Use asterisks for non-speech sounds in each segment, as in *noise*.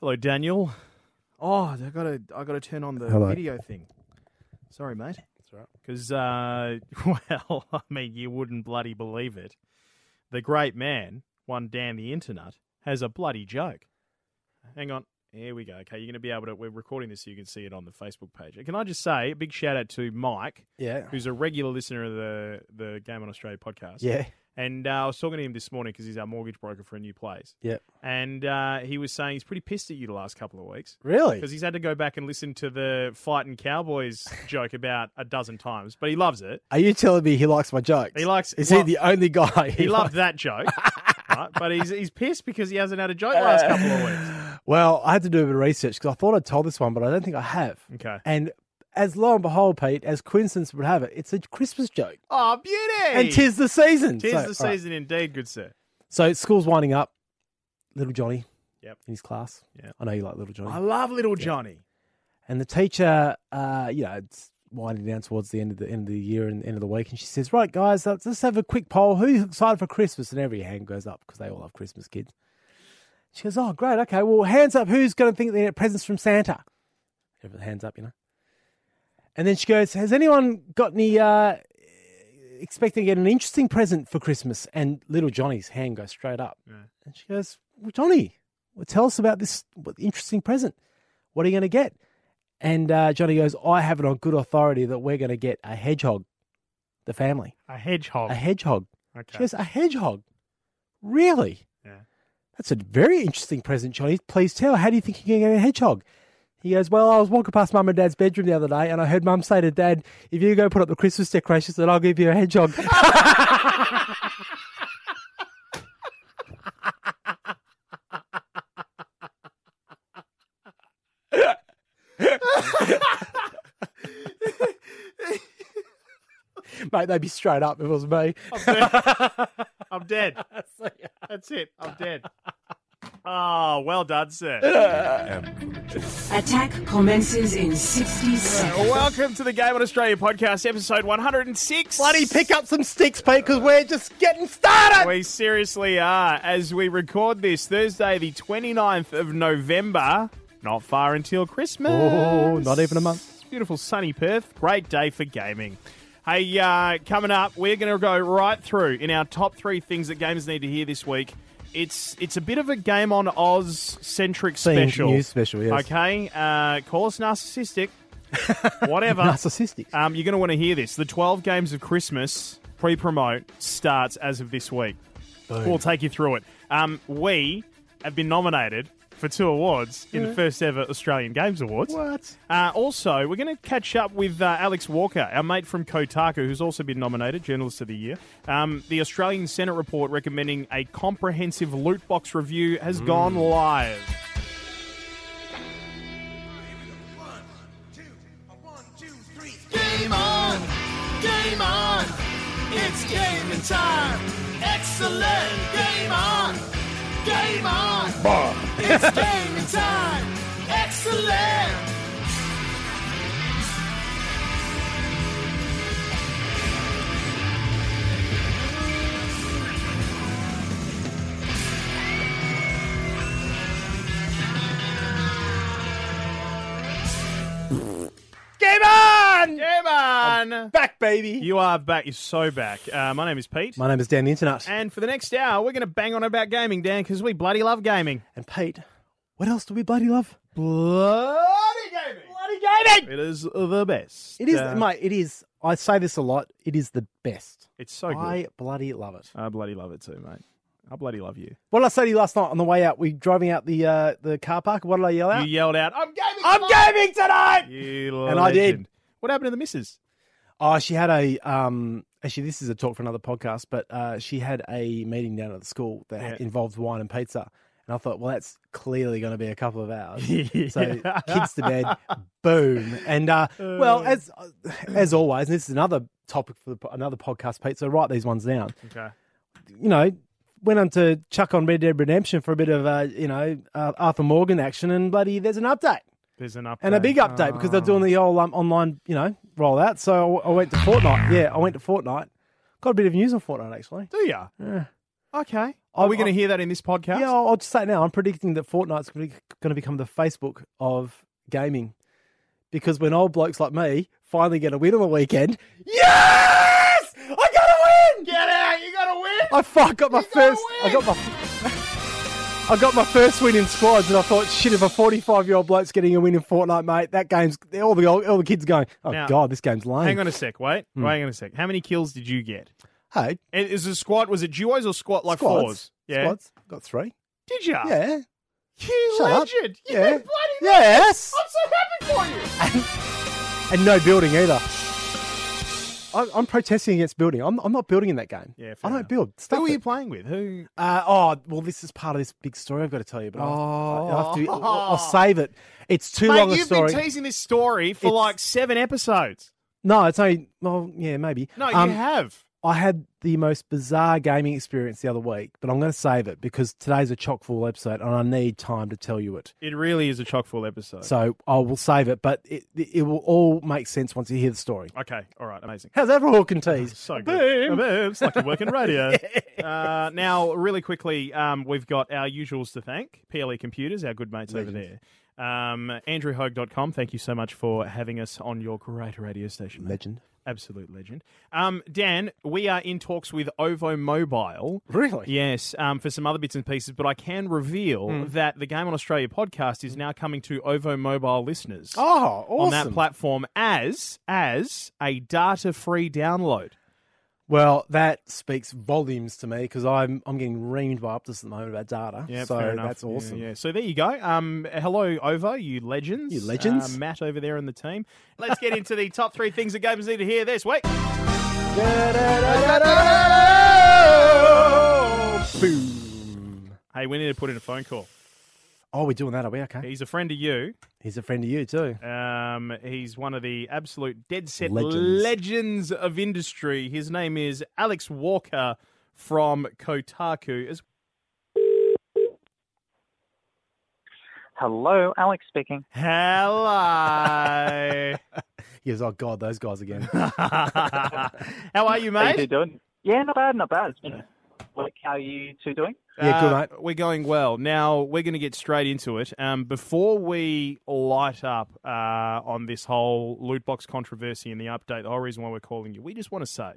Hello, Daniel. Oh, I got to I got to turn on the Hello. video thing. Sorry, mate. That's right. Because, uh, *laughs* well, I mean, you wouldn't bloody believe it. The great man, one Dan the Internet, has a bloody joke. Hang on. Here we go. Okay, you're going to be able to. We're recording this so you can see it on the Facebook page. Can I just say a big shout out to Mike, Yeah. who's a regular listener of the the Game on Australia podcast. Yeah. And uh, I was talking to him this morning because he's our mortgage broker for a new place. Yep. And uh, he was saying he's pretty pissed at you the last couple of weeks Really? because he's had to go back and listen to the fighting Cowboys *laughs* joke about a dozen times, but he loves it. Are you telling me he likes my jokes? He likes- Is well, he the only guy? He loved that joke, *laughs* right? but he's he's pissed because he hasn't had a joke last couple of weeks. Well, I had to do a bit of research because I thought I'd told this one, but I don't think I have. Okay. And as lo and behold, Pete, as coincidence would have it, it's a Christmas joke. Oh, beauty! And tis the season. Tis So, the all right. season indeed, good sir. So school's winding up. Little Johnny. Yep. In his class. Yeah. I know you like Little Johnny. I love little Johnny. And the teacher, uh, you know, it's winding down towards the end of the end of the year and end of the week, and she says, "Right, guys, let's let's have a quick poll. Who's excited for Christmas?" And every hand goes up because they all love Christmas kids. She goes, "Oh, great. Okay, well, hands up. Who's going to think they get presents from Santa?" Everyone hands up, you know. And then she goes, "Has anyone got any uh, expecting to get an interesting present for Christmas?" And little Johnny's hand goes straight up, and she goes, well, "Johnny, well, tell us about this what, interesting present. What are you going to get?" And uh, Johnny goes, I have it on good authority that we're going to get a hedgehog, the family. A hedgehog. A hedgehog. Okay. She goes, A hedgehog? Really? Yeah. That's a very interesting present, Johnny. Please tell. How do you think you're going to get a hedgehog? He goes, Well, I was walking past mum and dad's bedroom the other day and I heard mum say to dad, If you go put up the Christmas decorations, then I'll give you a hedgehog. Mate, they'd be straight up if it was me. I'm dead. *laughs* That's it. I'm dead. Oh, well done, sir. *laughs* Attack commences in 60 seconds. Welcome to the Game on Australia podcast, episode 106. Bloody pick up some sticks, Pete, because we're just getting started. We seriously are as we record this Thursday, the 29th of November. Not far until Christmas. Oh, not even a month. Beautiful sunny Perth. Great day for gaming. Hey, uh, coming up, we're going to go right through in our top three things that gamers need to hear this week. It's it's a bit of a game on Oz centric special. news special, yes. Okay, uh, call us narcissistic, *laughs* whatever. Narcissistic. Um, you're going to want to hear this. The 12 Games of Christmas pre promote starts as of this week. We'll take you through it. Um, we have been nominated for two awards in the first ever Australian Games Awards. What? Uh, also, we're going to catch up with uh, Alex Walker, our mate from Kotaku, who's also been nominated Journalist of the Year. Um, the Australian Senate report recommending a comprehensive loot box review has gone live. Game on! Game on! It's gaming time! Excellent! Game on! Game on! It's gaming time! Excellent! Baby. You are back. You're so back. Uh, my name is Pete. My name is Dan the Internet. And for the next hour, we're going to bang on about gaming, Dan, because we bloody love gaming. And Pete, what else do we bloody love? Bloody gaming! Bloody gaming! It is the best. It is, Uh, mate, it is. I say this a lot. It is the best. It's so good. I bloody love it. I bloody love it too, mate. I bloody love you. What did I say to you last night on the way out? We driving out the uh, the car park. What did I yell out? You yelled out, I'm gaming I'm tonight!" gaming tonight! You And I did. What happened to the missus? Oh, she had a um. Actually, this is a talk for another podcast, but uh, she had a meeting down at the school that Yeah. involved wine and pizza, and I thought, well, that's clearly going to be a couple of hours. *laughs* So kids to bed, boom, and uh, well, as as always, and this is another topic for the, another podcast, Pete. So write these ones down. Okay. You know, went on to chuck on Red Dead Redemption for a bit of uh, you know uh, Arthur Morgan action, and bloody, there's an update. There's an update. And a big update because they're doing the whole um, online, you know, rollout. So I I went to Fortnite. Yeah, I went to Fortnite. Got a bit of news on Fortnite actually. Do you? Yeah. Okay. Are we going to hear that in this podcast? Yeah, I'll, I'll just say it now. I'm predicting that Fortnite's going to become the Facebook of gaming because when old blokes like me finally get a win on the weekend, yes, I got a win. Get out! You got a win. I fuck got my You first. I got my. I got my first win in squads, and I thought, shit, if a 45 year old bloke's getting a win in Fortnite, mate, that game's all the all the kids going, oh Now, god, this game's lame. Hang on a sec. Wait. Hmm. Hang on a sec. How many kills did you get? hey, And Is it squad? Was it duos or squad like squads, fours? Yeah. squads, got three. Did you? Yeah, You Shut up. legend. You Yeah. bloody yes, I'm so happy for you. *laughs* and no building either. I, I'm protesting against building. I'm, I'm not building in that game. Yeah, I don't enough. build. Who Stuff were it. you playing with? Who? Uh, oh, well, this is part of this big story I've got to tell you, but I'll, Oh. I'll, have to, I'll, I'll save it. It's too Mate, long a you've story. been teasing this story for It's- like seven episodes. no, it's only, well, yeah, maybe. No, you Um, have. I had the most bizarre gaming experience the other week, but I'm going to save it because today's a chock full episode and I need time to tell you it. It really is a chock full episode. So I will save it, but it, it will all make sense once you hear the story. okay, all right, amazing. How's that for hook and tease? *laughs* So good. Boom. It's like you work in *laughs* radio. uh, now, really quickly, um, we've got our usuals to thank. PLE Computers, our good mates over there. Um, AndrewHogue.com, thank you so much for having us on your great radio station. mate. Legend. Absolute legend. Um, Dan, we are in talks with Ovo Mobile. Really? Yes, um, for some other bits and pieces, but I can reveal Hmm. that the Game on Australia podcast is now coming to Ovo Mobile listeners Oh, awesome. on that platform as as a data-free download. Well, that speaks volumes to me because I'm I'm getting reamed by Optus at the moment about data. Yeah, so fair enough. that's Yeah, awesome. Yeah, So there you go. Um, hello, Ovo, you legends. You legends. Uh, Matt over there in the team. Let's get into the top three things that gamers need to hear this week. Boom. Hey, we need to put in a phone call. Oh, we're doing that, are we? Okay. He's a friend of you. He's a friend of you too. Um, he's one of the absolute dead set Legends. legends of industry. His name is Alex Walker from Kotaku. As Hello, Alex speaking. Hello. *laughs* He goes, oh god, those guys again. *laughs* How are you, How you mate? doing? Yeah, not bad, not bad. It's been a week. How are you two doing? Yeah, good, Uh. We're going well. Now, we're going to get straight into it. Um, before we light up uh, on this whole loot box controversy and the update, the whole reason why we're calling you, we just want to say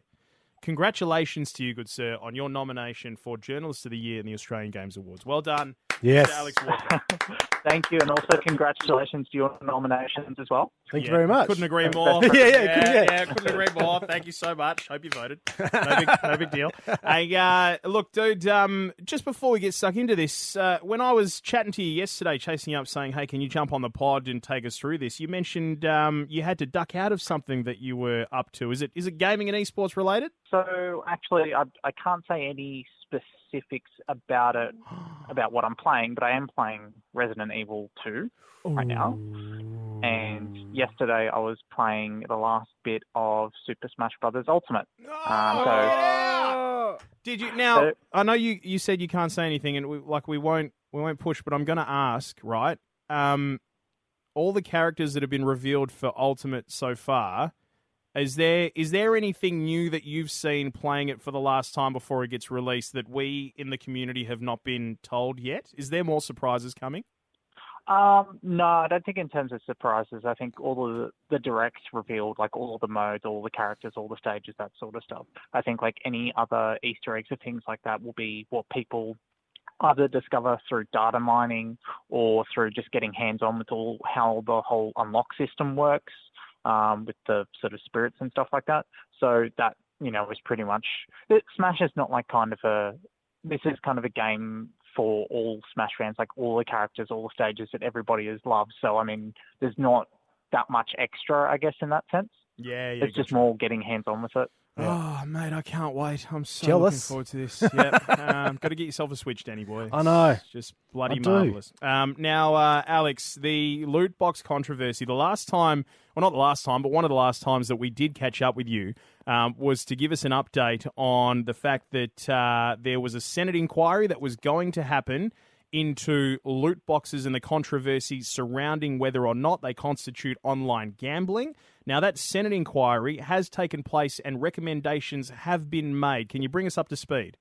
congratulations to you, good sir, on your nomination for Journalist of the Year in the Australian Games Awards. Well done, Yes. Alex Walker. *laughs* Thank you, and also congratulations to your nominations as well. Thank you very much. Couldn't agree more. Yeah, yeah, yeah, couldn't- yeah. yeah, couldn't agree more. Thank you so much. Hope you voted. No big, no big deal. *laughs* Hey, uh, look, dude. Um, just before we get stuck into this, uh, when I was chatting to you yesterday, chasing you up, saying, "Hey, can you jump on the pod and take us through this?" You mentioned um, you had to duck out of something that you were up to. Is it is it gaming and esports related? So actually, I, I can't say any specifics about it, *gasps* about what I'm playing, but I am playing Resident Evil 2 right now. And yesterday I was playing the last bit of Super Smash Brothers Ultimate. Um, so Did you now? So- I know you, you said you can't say anything, and we, like we won't we won't push, but I'm going to ask, right? Um, all the characters that have been revealed for Ultimate so far, is there is there anything new that you've seen playing it for the last time before it gets released that we in the community have not been told yet? Is there more surprises coming? Um, no, I don't think in terms of surprises. I think all of the, the directs revealed, like all the modes, all the characters, all the stages, that sort of stuff. I think like any other Easter eggs or things like that will be what people either discover through data mining or through just getting hands on with all how the whole unlock system works um, with the sort of spirits and stuff like that. So that you know is pretty much it, Smash is not like kind of a this is kind of a game for all Smash fans, like all the characters, all the stages that everybody has loved. So I mean, there's not that much extra, I guess, in that sense. Yeah, it's just more getting hands on with it. Oh, mate, I can't wait. I'm so Jealous. looking forward to this. Yep. *laughs* um, got to get yourself a Switch, Danny boy. I know. It's just bloody marvelous. Um, now, uh, Alex, the loot box controversy. The last time, well, not the last time, but one of the last times that we did catch up with you um, was to give us an update on the fact that uh, there was a Senate inquiry that was going to happen into loot boxes and the controversy surrounding whether or not they constitute online gambling. Now, that Senate inquiry has taken place and recommendations have been made. Can you bring us up to speed?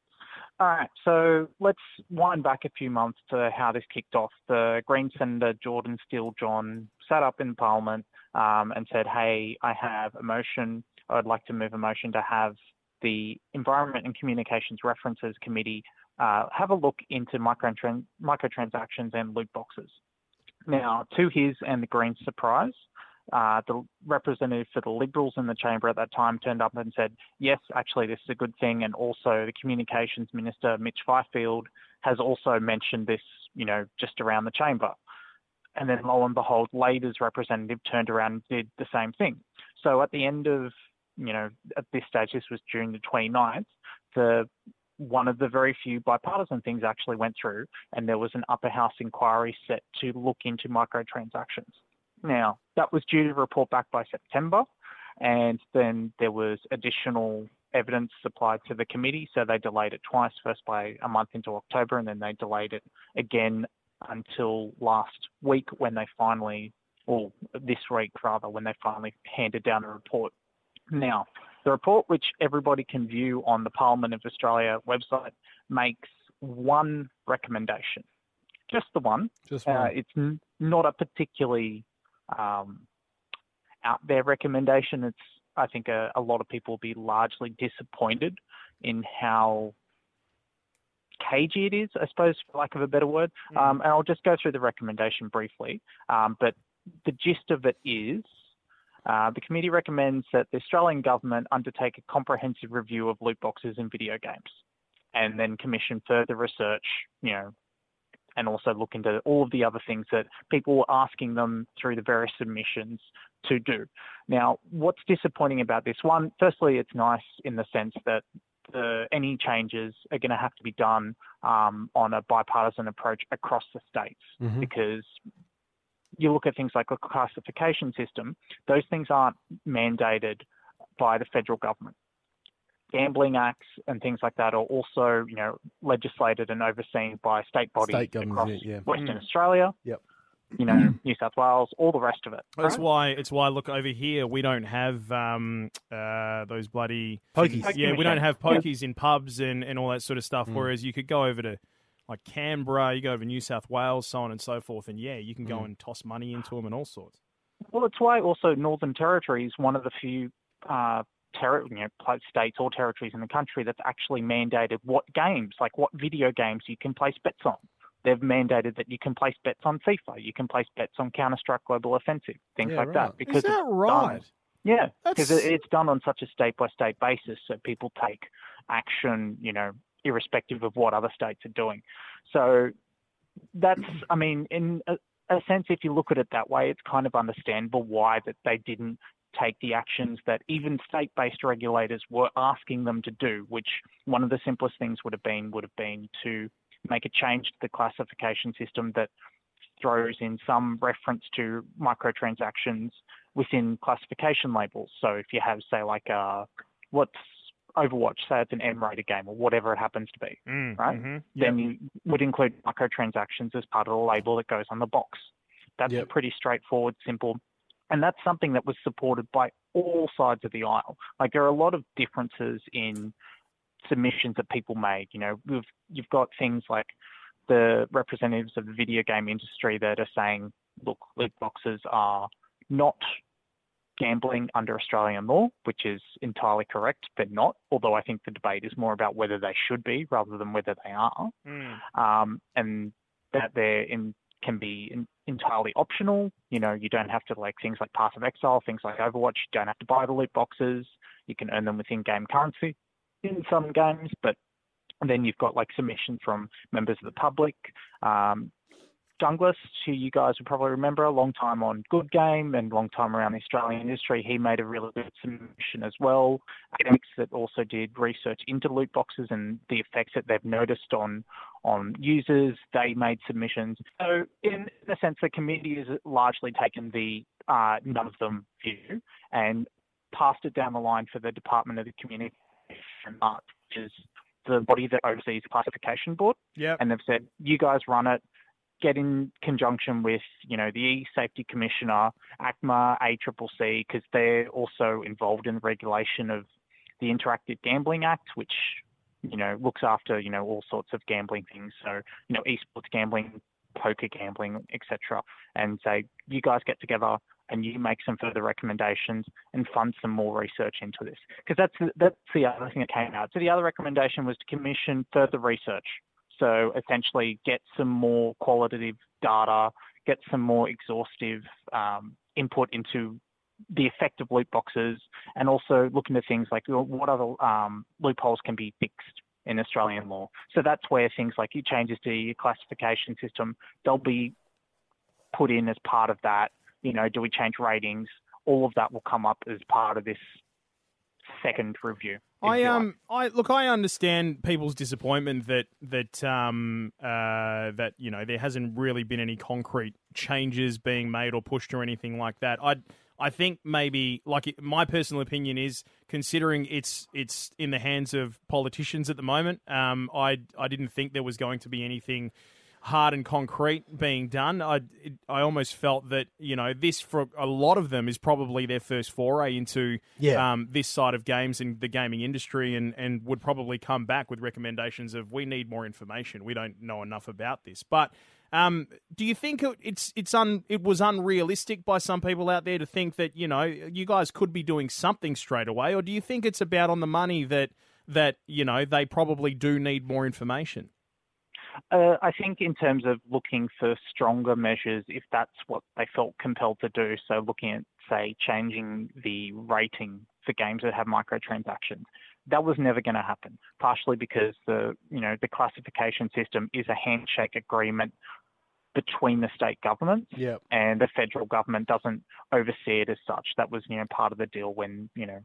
All right, so let's wind back a few months to how this kicked off. The Green Senator Jordan Steele John sat up in Parliament um, and said, "Hey, I have a motion. I'd like to move a motion to have the Environment and Communications References Committee uh, have a look into microtran- microtransactions and loot boxes." Now, to his and the Greens' surprise, uh, the representative for the Liberals in the chamber at that time turned up and said, yes, actually, this is a good thing. And also, the Communications Minister, Mitch Fifield, has also mentioned this, you know, just around the chamber. And then, lo and behold, Labor's representative turned around and did the same thing. So at the end of, you know, at this stage, this was June the 29th, the one of the very few bipartisan things actually went through, and there was an upper house inquiry set to look into microtransactions. Now, that was due to report back by September, and then there was additional evidence supplied to the committee, so they delayed it twice, first by a month into October, and then they delayed it again until last week when they finally, or this week rather, when they finally handed down the report. Now, the report, which everybody can view on the Parliament of Australia website, makes one recommendation, just the one. Just Uh, one. it's n- not a particularly um, out there recommendation. It's I think a, a lot of people will be largely disappointed in how cagey it is, I suppose, for lack of a better word. Um, and I'll just go through the recommendation briefly. Um, but the gist of it is uh, the committee recommends that the Australian government undertake a comprehensive review of loot boxes in video games and then commission further research, you know, and also look into all of the other things that people were asking them through the various submissions to do. Now, what's disappointing about this one? Firstly, it's nice in the sense that the, any changes are going to have to be done um, on a bipartisan approach across the states Mhm. because you look at things like a classification system, those things aren't mandated by the federal government. Gambling acts and things like that are also, you know, legislated and overseen by state bodies State across yeah. Western Mm. Australia. Yep. You know, New South Wales, all the rest of it. That's right? why it's why look over here we don't have um uh those bloody Pokies. Pokie yeah we don't machines. have Yeah. pokies in pubs and, and all that sort of stuff. Mm. Whereas you could go over to like Canberra, you go over to New South Wales, so on and so forth, and yeah, you can go Mm. and toss money into them and all sorts. Well, it's why also Northern Territory is one of the few uh, terri you know, states or territories in the country that's actually mandated what games, like what video games you can place bets on. They've mandated that you can place bets on FIFA, you can place bets on Counter Strike Global Offensive, things Yeah, like right. that. Because Is that right? done. Yeah, because it's done on such a state by state basis, so people take action, you know, irrespective of what other states are doing. So that's, I mean, in a, a sense, if you look at it that way, it's kind of understandable why that they didn't take the actions that even state-based regulators were asking them to do. Which one of the simplest things would have been would have been to make a change to the classification system that throws in some reference to microtransactions within classification labels. So if you have, say, like uh, what's Overwatch, say it's an M-rated game or whatever it happens to be, Mm, Right? mhm. then you would include microtransactions as part of the label that goes on the box. That's Yep. pretty straightforward, simple. And that's something that was supported by all sides of the aisle. Like there are a lot of differences in submissions that people made. You know, we've, you've got things like the representatives of the video game industry that are saying, look, loot boxes are not gambling under Australian law, which is entirely correct. They're not, although I think the debate is more about whether they should be rather than whether they are Mm. um, and that they're in can be entirely optional. You know, you don't have to like things like Path of Exile, things like Overwatch. You don't have to buy the loot boxes. You can earn them with in-game currency in some games, but then you've got like submissions from members of the public. Um, Douglas, who you guys will probably remember, a long time on Good Game and long time around the Australian industry, he made a really good submission as well. Academics that also did research into loot boxes and the effects that they've noticed on on users, they made submissions. So in, in a sense, the committee has largely taken the uh, none of them view and passed it down the line for the Department of the Communication Arts, which is the body that oversees the classification board Yep. and they've said you guys run it get in conjunction with you know the e-safety commissioner ACMA ACCC because they're also involved in the regulation of the interactive gambling act which you know, looks after, you know, all sorts of gambling things. So, you know, esports gambling, poker gambling, etc. And say, you guys get together and you make some further recommendations and fund some more research into this. Because that's that's the other thing that came out. So the other recommendation was to commission further research. So essentially, get some more qualitative data, get some more exhaustive um, input into the effect of loot boxes, and also look into things like what other um, loopholes can be fixed in Australian law. So that's where things like changes to your classification system, they'll be put in as part of that. You know, do we change ratings? All of that will come up as part of this second review. I um I look I understand people's disappointment that that um uh that you know there hasn't really been any concrete changes being made or pushed or anything like that. I I think maybe like my personal opinion is considering it's it's in the hands of politicians at the moment. Um I I didn't think there was going to be anything hard and concrete being done. I it, I almost felt that you know this for a lot of them is probably their first foray into Yeah. um, this side of games and the gaming industry, and and would probably come back with recommendations of we need more information. We don't know enough about this, but. Um, do you think it- it's it's un it was unrealistic by some people out there to think that you know you guys could be doing something straight away, or do you think it's about on the money that that you know they probably do need more information? Uh, I think in terms of looking for stronger measures, if that's what they felt compelled to do, so looking at, say, changing the rating for games that have microtransactions, that was never going to happen. Partially because the, you know, the classification system is a handshake agreement between the state governments Yeah. and the federal government doesn't oversee it as such. That was, you know, part of the deal when, you know,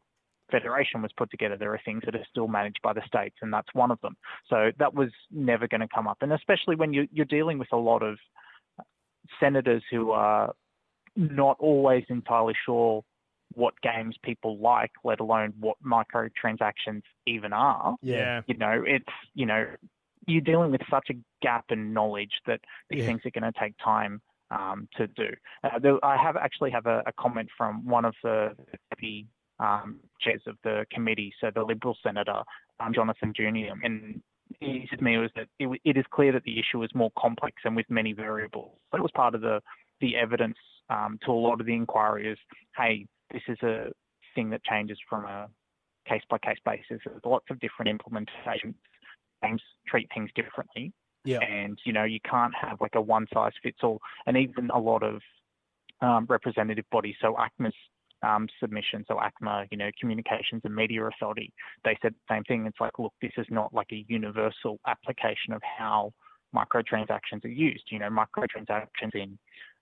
federation was put together. There are things that are still managed by the states, and that's one of them. So that was never going to come up, and especially when you, you're dealing with a lot of senators who are not always entirely sure what games people like, let alone what microtransactions even are Yeah. you know, it's, you know, you're dealing with such a gap in knowledge that these Yeah. things are going to take time um, to do. Uh, there, I have actually have a, a comment from one of the the um, chairs of the committee, so the Liberal senator um, Jonathon Duniam, and he said to me was that it, it is clear that the issue is more complex and with many variables. But it was part of the the evidence um, to a lot of the inquiry is, hey, this is a thing that changes from a case by case basis. There's lots of different implementations. Games treat things differently, Yeah. and you know you can't have like a one size fits all. And even a lot of um, representative bodies, so ACMA's um, submission, so ACMA, you know, Communications and Media Authority, they said the same thing. It's like, look, this is not like a universal application of how microtransactions are used. You know, microtransactions in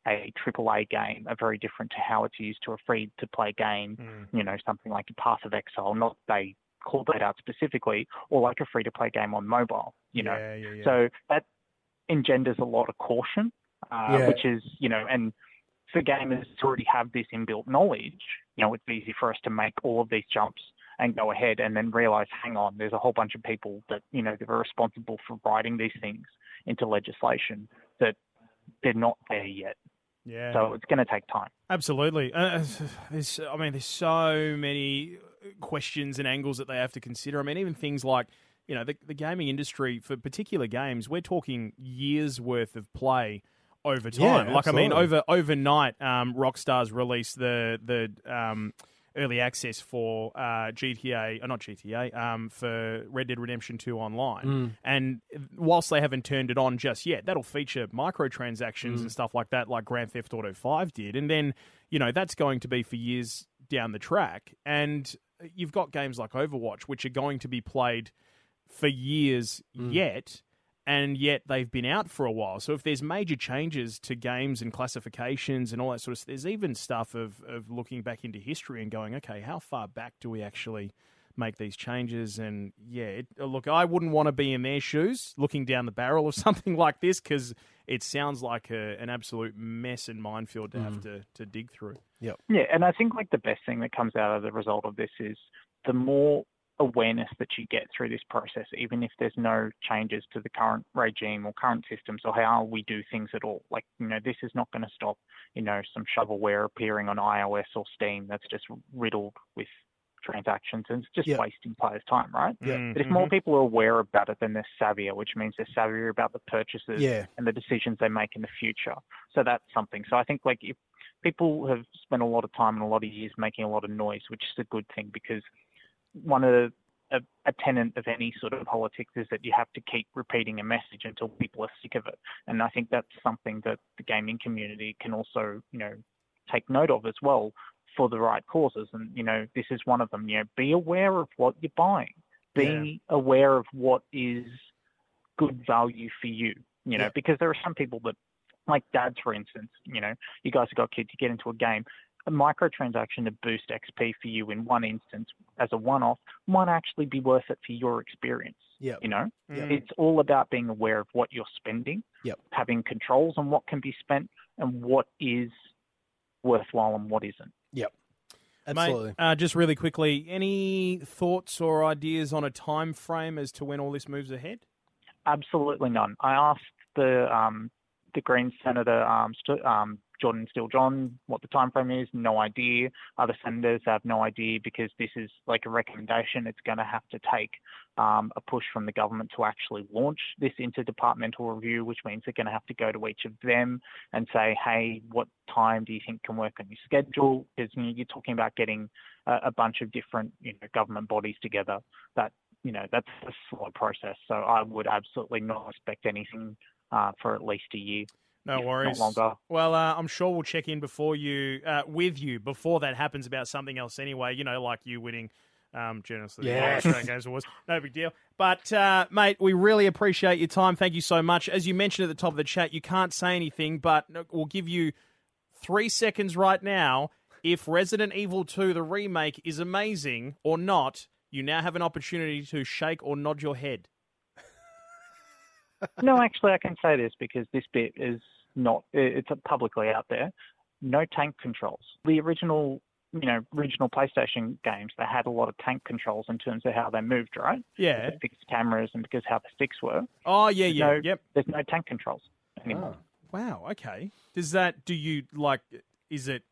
a AAA game are very different to how it's used to a free-to-play game you know, something like a Path of Exile, not they called that out specifically, or like a free to play game on mobile, you know. yeah, yeah, yeah. So that engenders a lot of caution, uh, which is, you know, and for gamers to already have this inbuilt knowledge, you know, it's easy for us to make all of these jumps and go ahead and then realize, hang on, there's a whole bunch of people that, you know, that are responsible for writing these things into legislation that they're not there yet. yeah. So it's going to take time. Absolutely. Uh, there's, I mean, there's so many questions and angles that they have to consider. I mean, even things like, you know, the, the gaming industry for particular games, we're talking years worth of play over Yeah, time. like, I mean, over overnight, um, Rockstar's released the the um, early access for uh, GTA, uh, not GTA, um, for Red Dead Redemption 2 online. Mm. And whilst they haven't turned it on just yet, that'll feature microtransactions Mm. and stuff like that, like Grand Theft Auto 5 did. And then, you know, that's going to be for years down the track. And you've got games like Overwatch, which are going to be played for years Mm. yet. And yet they've been out for a while. So if there's major changes to games and classifications and all that sort of stuff, there's even stuff of, of looking back into history and going, okay, how far back do we actually make these changes? And yeah, it, uh, look, I wouldn't want to be in their shoes looking down the barrel of *laughs* something like this because it sounds like a, an absolute mess and minefield to have to, to dig through. Yeah, and I think like the best thing that comes out of the result of this is the more awareness that you get through this process, even if there's no changes to the current regime or current systems or how we do things at all. Like, you know, this is not going to stop, you know, some shovelware appearing on iOS or Steam that's just riddled with transactions and it's just Yeah. wasting players' time, right? Mm, But if more people are aware about it, then they're savvier, which means they're savvier about the purchases Yeah. and the decisions they make in the future. So that's something. So I think like if people have spent a lot of time and a lot of years making a lot of noise, which is a good thing because one of the a, a tenet of any sort of politics is that you have to keep repeating a message until people are sick of it. And I think that's something that the gaming community can also, you know, take note of as well for the right causes. And, you know, this is one of them. You know, be aware of what you're buying. Be aware of what is good value for you. You know, Yeah. because there are some people that like dads, for instance, you know, you guys have got kids, you get into a game, a microtransaction to boost XP for you in one instance as a one-off might actually be worth it for your experience. Yeah. You know, Mm. it's all about being aware of what you're spending, Yep. having controls on what can be spent and what is worthwhile and what isn't. Yep. Absolutely. Mate, uh, just really quickly, any thoughts or ideas on a time frame as to when all this moves ahead? Absolutely none. I asked the um, the Green Senator um, St- um, Jordan Steele John what the time frame is. No idea. Other senators have no idea because this is like a recommendation. It's going to have to take um, a push from the government to actually launch this interdepartmental review, which means they're going to have to go to each of them and say, hey, what time do you think can work on your schedule? Because you know, you're talking about getting a, a bunch of different you know government bodies together. That you know that's a slow process. So I would absolutely not expect anything uh, for at least a year. No if worries. Not longer. Well, uh, I'm sure we'll check in before you, uh, with you, before that happens about something else anyway. You know, like you winning um, journalist of the Yes. Australian Games *laughs* Awards. No big deal. But, uh, mate, we really appreciate your time. Thank you so much. As you mentioned at the top of the chat, you can't say anything, but we'll give you three seconds right now. If Resident Evil 2, the remake, is amazing or not, you now have an opportunity to shake or nod your head. *laughs* no, actually, I can say this because this bit is not. It's publicly out there. No tank controls. The original, you know, original PlayStation games, they had a lot of tank controls in terms of how they moved, right? Yeah. The fixed cameras and because how the sticks were. Oh, yeah, yeah. No. Yep. There's no tank controls anymore. Oh, wow. Okay. Does that? Do you like? Is it?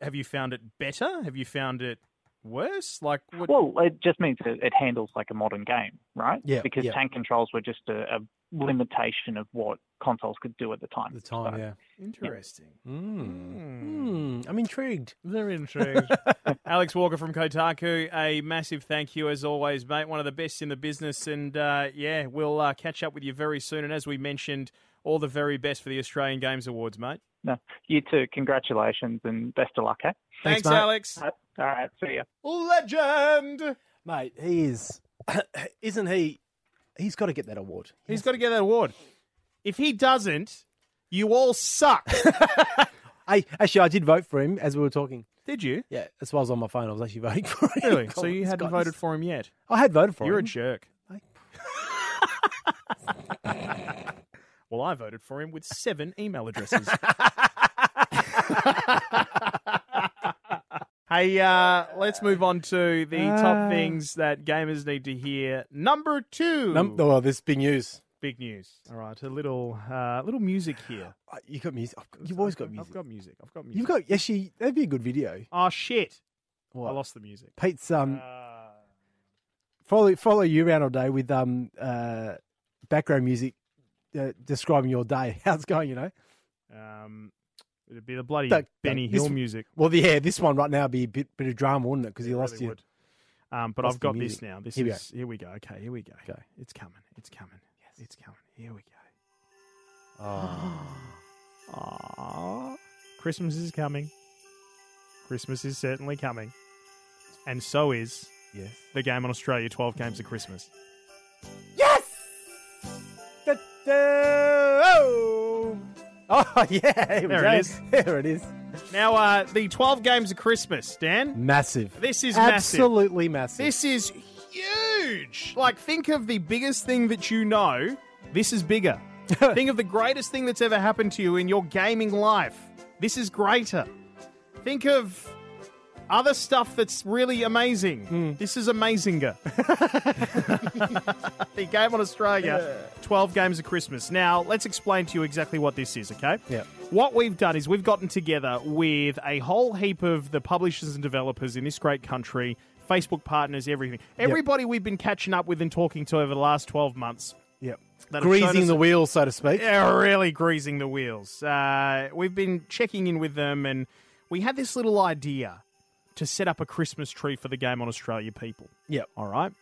Have you found it better? Have you found it worse? Like what? Well, it just means that it handles like a modern game, right? Yeah, Because yeah. tank controls were just a, a limitation of what consoles could do at the time. At the time, So, yeah. Interesting. Mm. I'm intrigued. Very intrigued. *laughs* Alex Walker from Kotaku, a massive thank you as always, mate. One of the best in the business, and uh, yeah, we'll uh, catch up with you very soon. And as we mentioned, all the very best for the Australian Games Awards, mate. No, you too. Congratulations and best of luck, eh? Thanks, Thanks, mate. Alex. All right, see ya. Legend. Mate, he is. *coughs* Isn't he? He's got to get that award. He's got to get that award. If he doesn't, you all suck. *laughs* I, actually, I did vote for him as we were talking. Did you? Yeah, as why I was on my phone. I was actually voting for him. Really? *laughs* So you hadn't voted for him yet? I had voted for him. You're a jerk. *laughs* Well, I voted for him with seven email addresses. Hey, uh, let's move on to the top Ah. things that gamers need to hear. Number two, Num- oh, well, this big news. big news. All right, a little, uh, little music here. Uh, You got music. You've always got music. I've got music. I've got music. You've got actually. That'd be a good video. Oh shit! I lost the music. Pete's um Uh, follow follow you around all day with um uh background music uh, describing your day. *laughs* How's it going? You know. um, it'd be the bloody Benny don't- this- Hill music. Well, yeah, this one right now would be a bit bit of drama, wouldn't it? Because he It lost really your. Um, but lost I've got this now. This Here we is here we go. Okay, here we go. Okay. It's coming. It's coming. Yes, It's coming. Here we go. *gasps* Oh. Aww. Christmas is coming. Christmas is certainly coming. And so is Yes. the game on Australia 12 games of Christmas. Yes. Da, da, oh. *laughs* Oh yeah, There it is. *laughs* There it is. Now, uh, the 12 games of Christmas, Dan. Massive. This is massive. absolutely massive. This is huge. Like, think of the biggest thing that you know. This is bigger. *laughs* think of the greatest thing that's ever happened to you in your gaming life. This is greater. Think of other stuff that's really amazing. This is amazinger. *laughs* the game on Australia, 12 games of Christmas. Now, let's explain to you exactly what this is, okay? Yeah. What we've done is we've gotten together with a whole heap of the publishers and developers in this great country Facebook partners, everything. Everybody we've been catching up with and talking to over the last 12 months. Yep. that Greasing the wheels, so to speak. Yeah, really greasing the wheels. Uh, we've been checking in with them, and we had this little idea to set up a Christmas tree for the Game on Australia people. Yep. All right.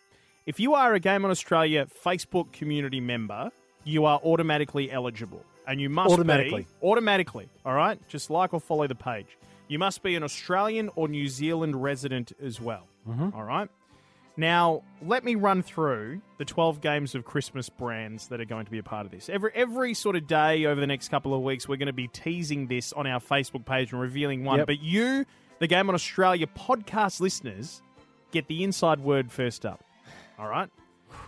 If you are a Game on Australia Facebook community member, you are automatically eligible, and you must Automatically. be automatically. All right, just like or follow the page. You must be an Australian or New Zealand resident as well. Mm-hmm. All right. Now, let me run through the 12 games of Christmas brands that are going to be a part of this. Every every sort of day over the next couple of weeks, we're going to be teasing this on our Facebook page and revealing one. Yep. But you, the Game on Australia podcast listeners, get the inside word first up. All right? *sighs*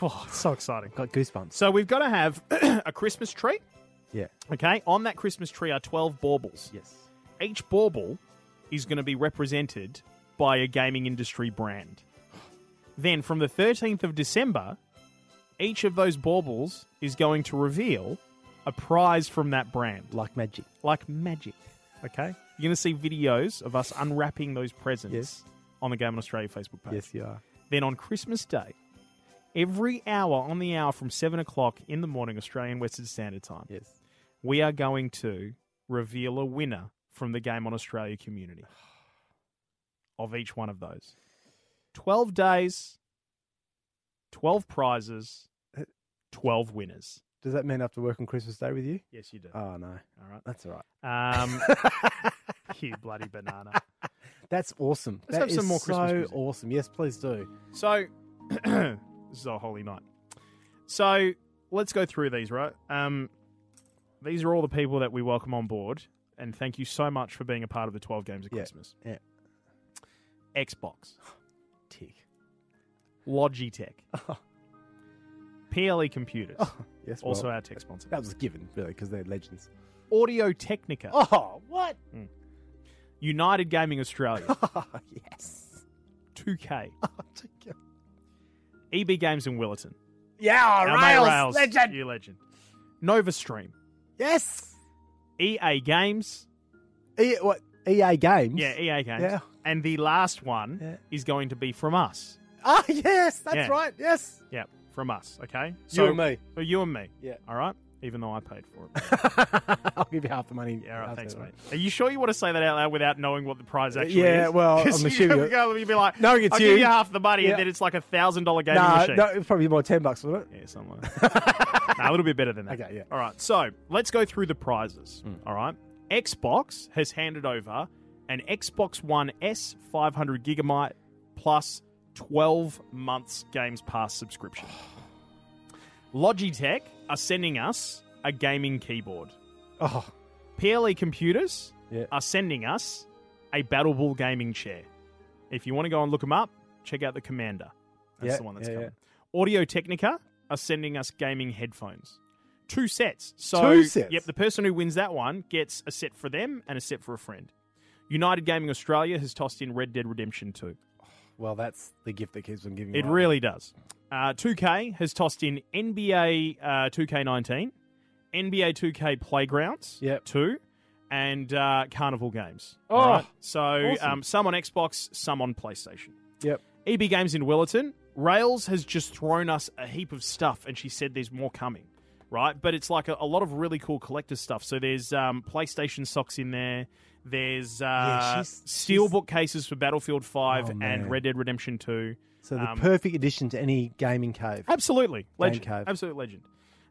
Oh, it's so exciting. Got goosebumps. So we've got to have *clears throat* a Christmas tree. Yeah. Okay, on that Christmas tree are 12 baubles. Yes. Each bauble is going to be represented by a gaming industry brand. Then from the 13th of December, each of those baubles is going to reveal a prize from that brand, Like magic. like magic. Okay? You're going to see videos of us unwrapping those presents Yes. on the Game on Australia Facebook page. Yes, you are. Then on Christmas Day, every hour on the hour from 7 o'clock in the morning, Australian Western Standard Time, Yes. we are going to reveal a winner from the Game on Australia community *sighs* of each one of those. 12 days, 12 prizes, 12 winners. Does that mean I have to work on Christmas Day with you? Yes, you do. Oh, no. All right. That's all right. Um, *laughs* you bloody banana. *laughs* That's awesome. Let's That have some is more Christmas so music. awesome. Yes, please do. So, *clears throat* this is a holy night. So, let's go through these, right? Um, these are all the people that we welcome on board, and thank you so much for being a part of the 12 Games of Yeah, Christmas. yeah. Xbox, *gasps* Tick. Logitech, *laughs* PLE Computers, Yes, also well, our tech sponsor, that was a given, really, because they're legends. Audio Technica, Oh, what? United Gaming Australia, *laughs* *laughs* Oh, yes. 2K, Oh. EB Games in Willetton, yeah, our mate Rails, Rails, legend. you legend, NovaStream, Yes. EA Games, E- what? EA Games? Yeah, EA games. Yeah. And the last one Yeah. is going to be from us. Ah, yes, that's Yeah. right. Yes. Yeah, from us. Okay. you and me. uh, You and me. Yeah. All right. Even though I paid for it. *laughs* I'll give you half the money. Yeah. All right. I'll Thanks, mate. Are you sure you want to say that out loud without knowing what the prize actually yeah, is? well, *laughs* 'Cause I'm you assuming. go, you'd be like, Knowing it's I'll you. give you half the money, Yeah. and then it's like a thousand dollar gaming Nah, machine. no, it's probably more ten bucks, wasn't it? Yeah, something like *laughs* that. nah, a little bit better than that. Okay, yeah. All right, so let's go through the prizes. Hmm. All right. Xbox has handed over an Xbox One S 500 gigabyte plus 12 months Games Pass subscription. *sighs* *sighs* Logitech are sending us a gaming keyboard. Oh, PLE Computers Yeah. are sending us a Battle Bull gaming chair. If you want to go and look them up, check out the Commander. That's Yeah, the one that's yeah, coming. Audio Technica are sending us gaming headphones. Two sets. So, Two sets? Yep, the person who wins that one gets a set for them and a set for a friend. United Gaming Australia has tossed in Red Dead Redemption 2. well, that's the gift that keeps on giving. It right? really does. Uh, 2K has tossed in NBA uh, 2K19, NBA 2K Playgrounds Yep. 2, and uh, Carnival Games. Oh, All? So awesome. um, some on Xbox, some on PlayStation. Yep. EB Games in Willetton. Rails has just thrown us a heap of stuff, and she said there's more coming, right? But it's like a, a lot of really cool collector stuff. So there's um, PlayStation socks in there. There's uh, she's- steelbook cases for Battlefield 5 Oh, and. Red Dead Redemption 2. So the Um, perfect addition to any gaming cave. Absolutely. Legend. cave. Absolute legend.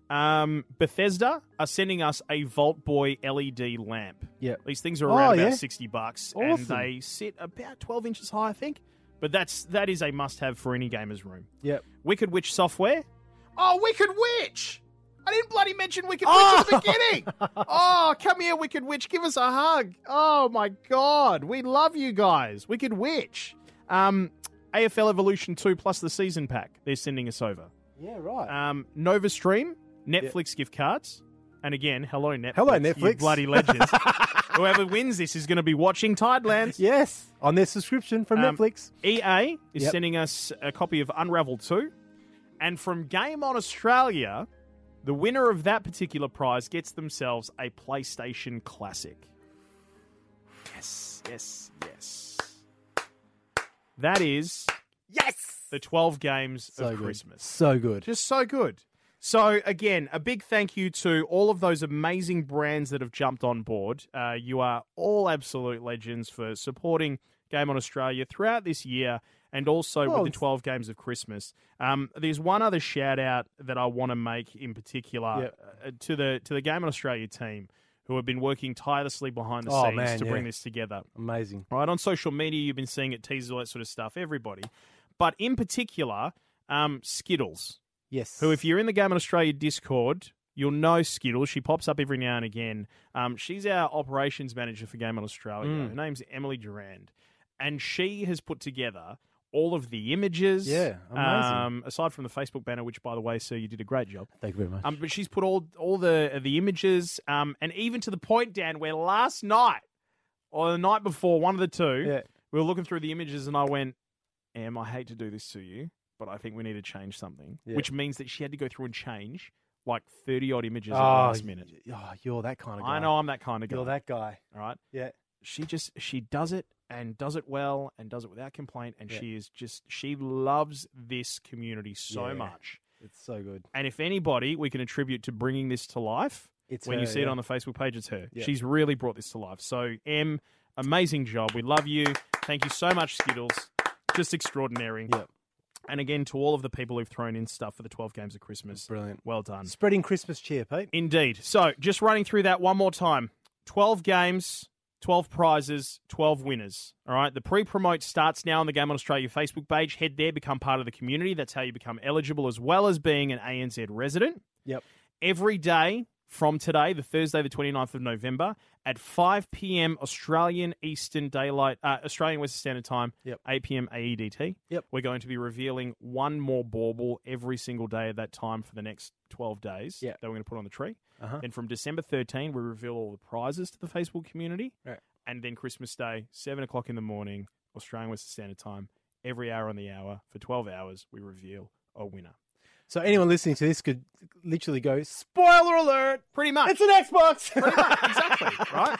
Um, Bethesda are sending us a Vault Boy LED lamp. Yep. These things are Oh, around about yeah. 60 bucks and they sit about 12 inches high, I think. But that's that is a must-have for any gamer's room. Yep. Wicked Witch software. Oh, Wicked Witch! I didn't bloody mention Wicked Oh! Witch at the beginning. *laughs* oh, come here, Wicked Witch. Give us a hug. Oh my God, we love you guys. Wicked Witch. Um, AFL Evolution 2 plus the season pack. They're sending us over. Yeah. Right. Um, Nova Stream, Netflix gift cards. And again, hello Netflix. Hello, You Netflix. bloody legends. *laughs* Whoever wins this is going to be watching Tidelands. yes. On their subscription from Um, Netflix. EA is Yep. sending us a copy of Unravel 2. And from Game On Australia, the winner of that particular prize gets themselves a PlayStation Classic. Yes, yes, yes. That is Yes. the 12 games So of good. Christmas. So good. Just so good. So, again, a big thank you to all of those amazing brands that have jumped on board. Uh, you are all absolute legends for supporting Game on Australia throughout this year and also Well, with the 12 games of Christmas. Um, there's one other shout out that I want to make in particular Yep. uh, to the to the Game on Australia team who have been working tirelessly behind the Oh, scenes man, to bring this together Amazing. right? On social media, you've been seeing it teasers, all that sort of stuff, everybody. But in particular, um, Skittles, Yes. who, if you're in the Game on Australia Discord, you'll know Skittles. She pops up every now and again. Um, she's our operations manager for Game on Australia. Mm. Her name's Emily Durand. And she has put together all of the images. Yeah, amazing. Um, aside from the Facebook banner, which, by the way, sir, you did a great job. Thank you very much. Um, but she's put all all the the images, um, and even to the point, Dan, where last night or the night before, one of the two, yeah. we were looking through the images, and I went, "Em, I hate to do this to you, but I think we need to change something." Yeah. Which means that she had to go through and change like thirty odd images Oh, at the last minute. Oh, you're that kind of guy. I know I'm that kind of guy. You're that guy. All right. Yeah. She just she does it and does it well and does it without complaint, and Yeah. she is just she loves this community so Yeah. much. It's so good. And if anybody we can attribute to bringing this to life, It's when her, you see it on the Facebook page, it's her. Yeah. She's really brought this to life. So, Em, amazing job. We love you. Thank you so much, Skittles. Just extraordinary. Yep. And again, to all of the people who've thrown in stuff for the 12 games of Christmas, Brilliant. well done. Spreading Christmas cheer, Pete. Indeed. So, just running through that one more time 12 games, 12 prizes, 12 winners. All right. The pre promote starts now on the Game on Australia Facebook page. Head there, become part of the community. That's how you become eligible, as well as being an ANZ resident. Yep. Every day from today, the Thursday, the 29th of November, at 5 p.m. Australian Eastern Daylight, uh, Australian Western Standard Time, Yep. 8 p.m. AEDT. Yep. We're going to be revealing one more bauble every single day at that time for the next 12 days Yep. that we're going to put on the tree. Uh-huh. Then from December 13, we reveal all the prizes to the Facebook community. Right. And then Christmas Day, 7 o'clock in the morning, Australian Western Standard Time, every hour on the hour, for 12 hours, we reveal a winner. So anyone listening to this could literally go, spoiler alert! Pretty much. It's an Xbox! *laughs* exactly, right?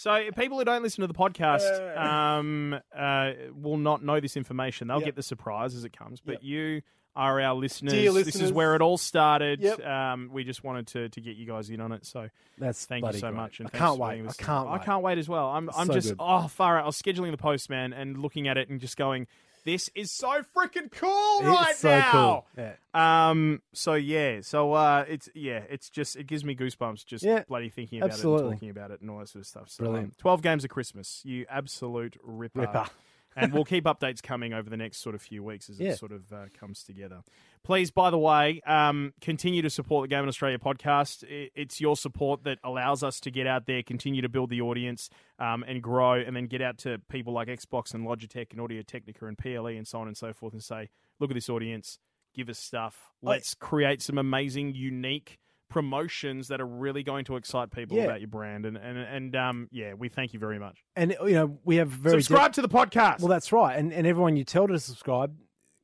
So people who don't listen to the podcast um, uh, will not know this information. They'll Yep. get the surprise as it comes. But Yep. you are our listeners. Dear This is listeners. where it all started. Yep. Um, we just wanted to, to get you guys in on it. So That's thank you bloody so great. much. And I thanks can't for wait. being I can't I wait. can't wait as well. I'm, I'm So just, good. oh, far out. I was scheduling the post, man, and looking at it and just going, this is so freaking cool right so now. cool. Yeah. Um. So yeah. So uh, it's yeah. It's just it gives me goosebumps just Yeah, bloody thinking about it and talking about it and all that sort of stuff. So, Brilliant. um, Twelve games of Christmas. You absolute ripper. Ripper. And we'll keep updates coming over the next sort of few weeks as Yeah. it sort of uh, comes together. Please, by the way, um, continue to support the Game on Australia podcast. It's your support that allows us to get out there, continue to build the audience, um, and grow, and then get out to people like Xbox and Logitech and Audio Technica and PLE and so on and so forth, and say, "Look at this audience, give us stuff. Let's create some amazing, unique." Promotions that are really going to excite people Yeah. about your brand, and and and um, yeah, we thank you very much. And, you know, we have very... Subscribe to the podcast. Well, that's right, and and everyone you tell to subscribe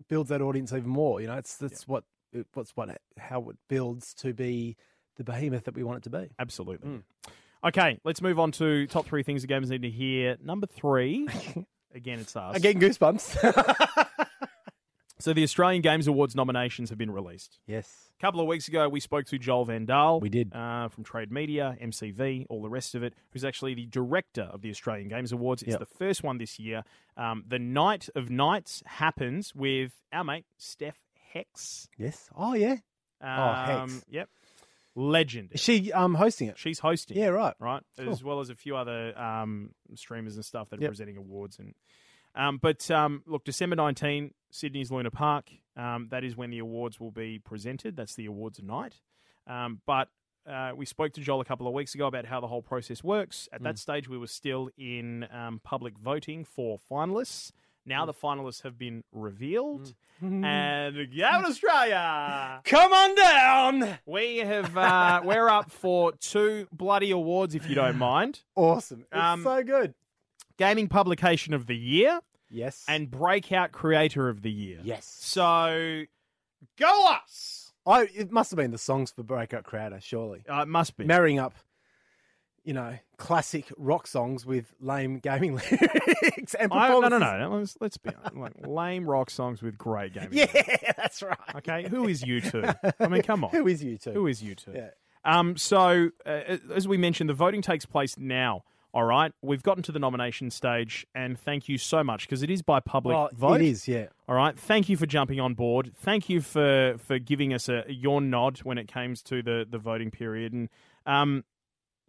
builds that audience even more. You know, it's that's what it- what's what how it builds to be the behemoth that we want it to be. Absolutely. Mm. Okay, let's move on to top three things the gamers need to hear. Number three, *laughs* again, it's us. Getting goosebumps. *laughs* So the Australian Games Awards nominations have been released. yes, A couple of weeks ago, we spoke to Joel Van Dahl. We did. Uh, from Trade Media, MCV, all the rest of it, who's actually the director of the Australian Games Awards. It's Yep. the first one this year. Um, the night of nights happens with our mate, Steph Hex. yes. Oh yeah. Um, Hex. Yep. Legend. Is she um hosting it? She's hosting. Yeah, right. right? Cool. As well as a few other um, streamers and stuff that are Yep. presenting awards. And um, but um, look, December 19, Sydney's Luna Park. Um, that is when the awards will be presented. That's the awards night. Um, but uh, we spoke to Joel a couple of weeks ago about how the whole process works. At Mm. that stage, we were still in um, public voting for finalists. Now the finalists have been revealed, *laughs* and *laughs* Game on Australia. Come on down. We have uh, we're up for two bloody awards, if you don't *laughs* mind. Awesome. It's Um, so good. Gaming Publication of the Year Yes. and Breakout Creator of the Year. yes. So, go us! I it must have been the songs for Breakout Creator, surely. Uh, it must be. Marrying up you know, classic rock songs with lame gaming *laughs* lyrics and I, no, no, no. Let's, let's be like lame rock songs with great gaming. *laughs* Yeah, that's right. Okay, who is you two? I mean, come *laughs* on. Who is you two? Who is you two? Yeah. Um, so, uh, as we mentioned, the voting takes place now. All right, we've gotten to the nomination stage, and thank you so much because it is by public Well, vote. It is, yeah. All right, thank you for jumping on board. Thank you for for giving us a your nod when it comes to the the voting period, and um,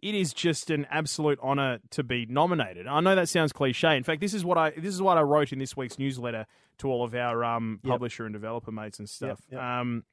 it is just an absolute honour to be nominated. I know that sounds cliche. In fact, this is what I this is what I wrote in this week's newsletter to all of our um, Yep. publisher and developer mates and stuff. yep. Um,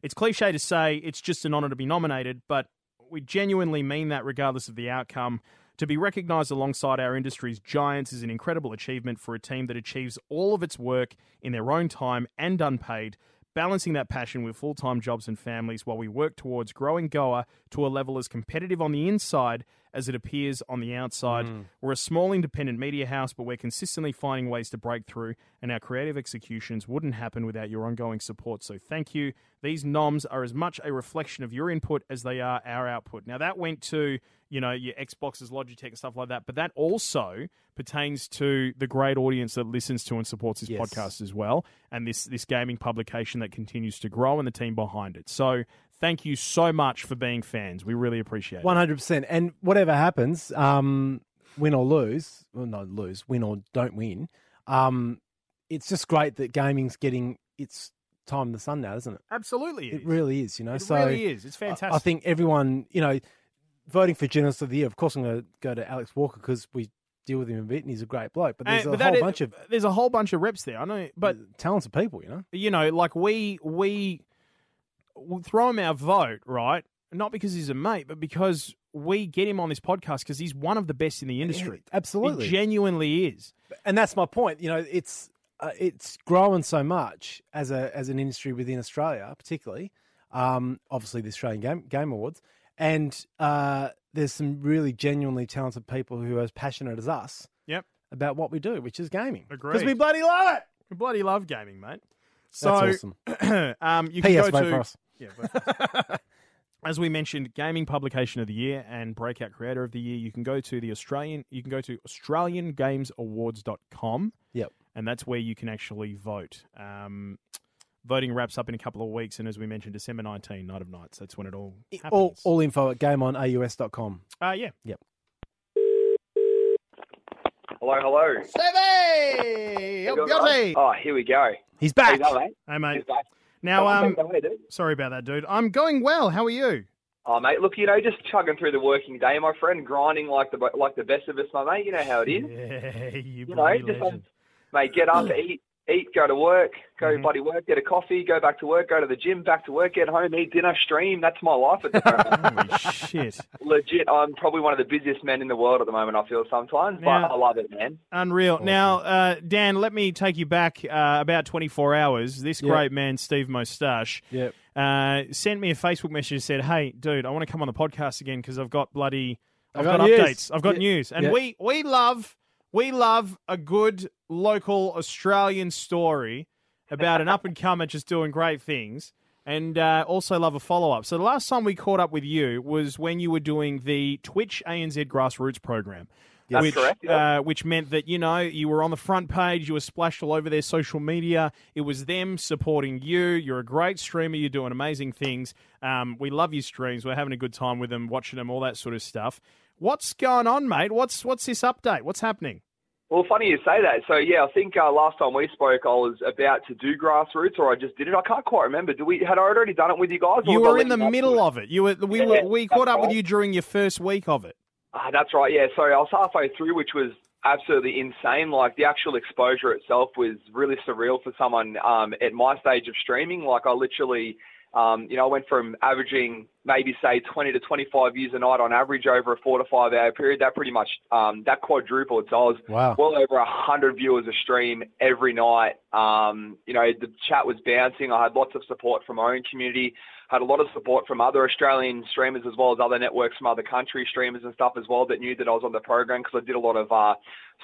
it's cliche to say it's just an honour to be nominated, but we genuinely mean that regardless of the outcome. To be recognised alongside our industry's giants is an incredible achievement for a team that achieves all of its work in their own time and unpaid, balancing that passion with full time jobs and families while we work towards growing GOA to a level as competitive on the inside as it appears on the outside. Hmm. We're a small independent media house, but we're consistently finding ways to break through, and our creative executions wouldn't happen without your ongoing support. So thank you. These noms are as much a reflection of your input as they are our output. Now, that went to you know your Xboxes, Logitech, and stuff like that, but that also pertains to the great audience that listens to and supports this Yes. podcast as well, and this this gaming publication that continues to grow and the team behind it. So. Thank you so much for being fans. We really appreciate it. One hundred percent. And whatever happens, um, win or lose, well, not lose, win or don't win, um, it's just great that gaming's getting its time in the sun now, isn't it? Absolutely, It really is. You know, It so really is. It's fantastic. I think everyone, you know, voting for journalist of the year. Of course, I'm going to go to Alex Walker because we deal with him a bit, and he's a great bloke. But there's And- a but whole is- bunch of there's a whole bunch of reps there. I know, but talented people. You know, you know, like we we we throw him our vote, right? Not because he's a mate, but because we get him on this podcast because he's one of the best in the industry. absolutely. He genuinely is. and that's my point. You know, it's uh, it's growing so much as a as an industry within Australia, particularly. Um, obviously, the Australian Game Game Awards, and uh, there's some really genuinely talented people who are as passionate as us Yep. about what we do, which is gaming. Agreed. Because we bloody love it. We bloody love gaming, mate. So, That's awesome. *clears throat* um, you can P.S. go to for us. Yeah, vote for us. *laughs* As we mentioned, gaming publication of the year and breakout creator of the year. You can go to the Australian. You can go to AustralianGamesAwards.com. Yep. and that's where you can actually vote. Um, voting wraps up in a couple of weeks, and as we mentioned, December 19, Night of Nights. That's when it all happens. All, all info at gameonaus.com. uh, yeah. Yep. Hello, hello. Stevie! Oh, here we go. He's back. you mate? Hey, mate. He's back. Now, Oh, um, sorry about that, dude. I'm going well. How are you? Oh, mate, look, you know, just chugging through the working day, my friend, grinding like the like the best of us, my mate. You know how it is. Yeah, *laughs* you You know, just legend. mate, get up, *clears throat* eat, eat, go to work, go Mhm. bloody work, get a coffee, go back to work, go to the gym, back to work, get home, eat dinner, stream. That's my life at the moment. *laughs* Holy shit. Legit, I'm probably one of the busiest men in the world at the moment. I feel sometimes, but I love it, man. Unreal. Now, uh, Dan, let me take you back uh, about 24 hours. This Yeah. great man, Steve Mo Stache, Yep. uh, sent me a Facebook message and said, "Hey, dude, I want to come on the podcast again because I've got bloody, I've I got, got updates, I've got Yeah. news, and Yeah. we we love we love a good local Australian story about an up and comer just doing great things." And uh, also love a follow up. So the last time we caught up with you was when you were doing the Twitch ANZ Grassroots program, That's which correct, yeah. uh, which meant that you know you were on the front page, you were splashed all over their social media. It was them supporting you. You're a great streamer. You're doing amazing things. Um, we love your streams. We're having a good time with them, watching them, all that sort of stuff. What's going on, mate? What's what's this update? What's happening? Well, funny you say that. So yeah, I think uh, last time we spoke, I was about to do grassroots, or I just did it. I can't quite remember. Do we had I already done it with you guys? You were in the leading up to middle of it. You were we Yeah, were we caught up with you during your first week of it. Ah, that's right. Yeah. So I was halfway through, which was absolutely insane. Like the actual exposure itself was really surreal for someone um, at my stage of streaming. Like I literally, um, you know, I went from averaging maybe say 20 to 25 views a night on average over a four to five hour period. That pretty much um, that quadrupled. So I was Wow. well over hundred viewers a stream every night. Um, you know, the chat was bouncing. I had lots of support from my own community. Had a lot of support from other Australian streamers as well as other networks from other country streamers and stuff as well that knew that I was on the program because I did a lot of uh,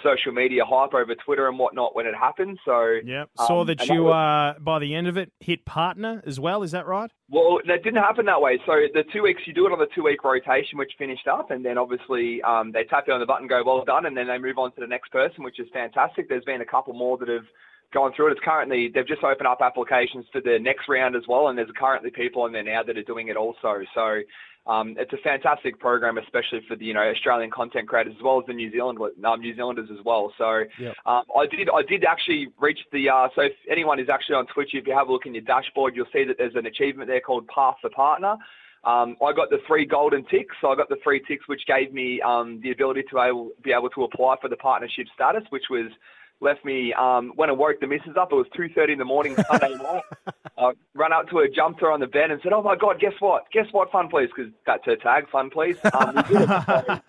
social media hype over Twitter and whatnot when it happened. So Yeah, saw Um, that you that uh, by the end of it hit partner as well. Is that right? Well, that didn't happen that way. So the two weeks, you do it on the two-week rotation, which finished up, and then obviously um, they tap you on the button, go well done, and then they move on to the next person, which is fantastic. There's been a couple more that have gone through it. It's currently they've just opened up applications for the next round as well, and there's currently people on there now that are doing it also. So um, it's a fantastic program, especially for the you know Australian content creators as well as the New Zealand um, New Zealanders as well. So Yep. um, I did I did actually reach the uh, so if anyone is actually on Twitch, if you have a look in your dashboard, you'll see that there's an achievement there called Path to Partner. Um, I got the three golden ticks. So I got the three ticks, which gave me um, the ability to able, be able to apply for the partnership status, which was left me um, when I woke the missus up. It was two thirty in the morning Sunday *laughs* night. I ran up to her, jumped her on the bed, and said, "Oh my God, guess what? Guess what? Fun, please." Because that's her tag. Fun, please. Um, we did. So,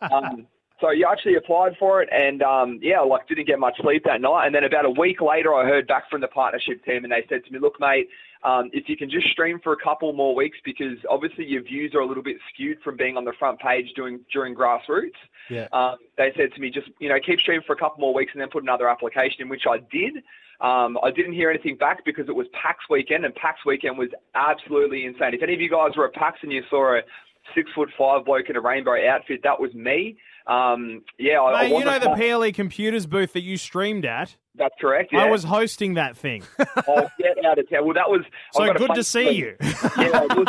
*laughs* um, so you actually applied for it, and um, yeah, like didn't get much sleep that night. And then about a week later, I heard back from the partnership team, and they said to me, "Look, mate, um, if you can just stream for a couple more weeks, because obviously your views are a little bit skewed from being on the front page doing during grassroots." Yeah. Um, they said to me, "Just you know, keep streaming for a couple more weeks, and then put another application in," which I did. Um, I didn't hear anything back because it was PAX weekend, and PAX weekend was absolutely insane. If any of you guys were at PAX and you saw a six foot five bloke in a rainbow outfit, that was me. Um, yeah, I, I you know the PLE computers booth that you streamed at? That's correct. Yeah. I was hosting that thing. *laughs* Oh, get out of town. Well, that was. So I've got a good to see you. *laughs* yeah, it was,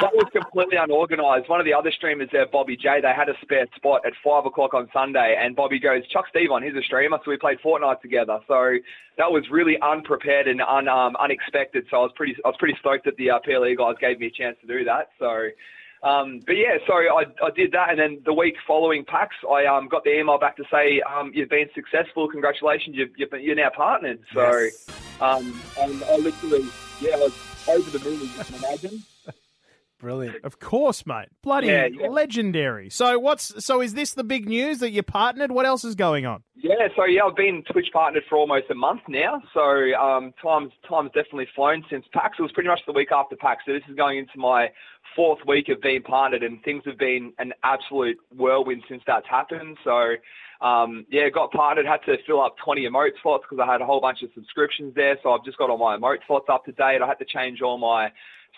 that was completely unorganised. One of the other streamers there, Bobby J, they had a spare spot at five o'clock on Sunday, and Bobby goes, "Chuck Steve on, he's a streamer." So we played Fortnite together. So that was really unprepared and un, um, unexpected. So I was pretty, I was pretty stoked that the uh, PLE guys gave me a chance to do that. So. Um, but yeah, so I, I did that, and then the week following PAX, I um, got the email back to say um, you've been successful. Congratulations, you've, you've, you're now partnered. So, um, and I literally, yeah, I was over the moon, as you can imagine. Brilliant. Of course, mate. Bloody Yeah, yeah. legendary. So what's so is this the big news that you're partnered? What else is going on? Yeah, so yeah, I've been Twitch partnered for almost a month now. So um, time's time's definitely flown since PAX. It was pretty much the week after PAX. So this is going into my fourth week of being partnered, and things have been an absolute whirlwind since that's happened. So um, yeah, got parted, had to fill up 20 emote slots because I had a whole bunch of subscriptions there. So I've just got all my emote slots up to date. I had to change all my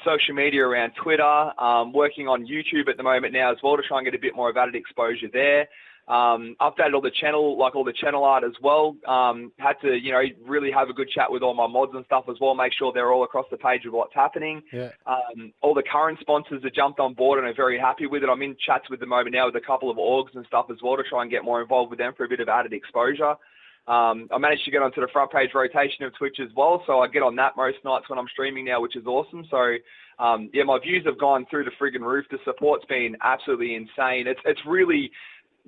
social media around Twitter. Um, working on YouTube at the moment now as well to try and get a bit more of added exposure there. Um, updated all the channel, like all the channel art as well. Um, had to, you know, really have a good chat with all my mods and stuff as well. Make sure they're all across the page of what's happening. Yeah. Um, all the current sponsors have jumped on board and are very happy with it. I'm in chats with the moment now with a couple of orgs and stuff as well to try and get more involved with them for a bit of added exposure. Um, I managed to get onto the front page rotation of Twitch as well, so I get on that most nights when I'm streaming now, which is awesome. So, um, yeah, my views have gone through the friggin' roof. The support's been absolutely insane. It's it's really.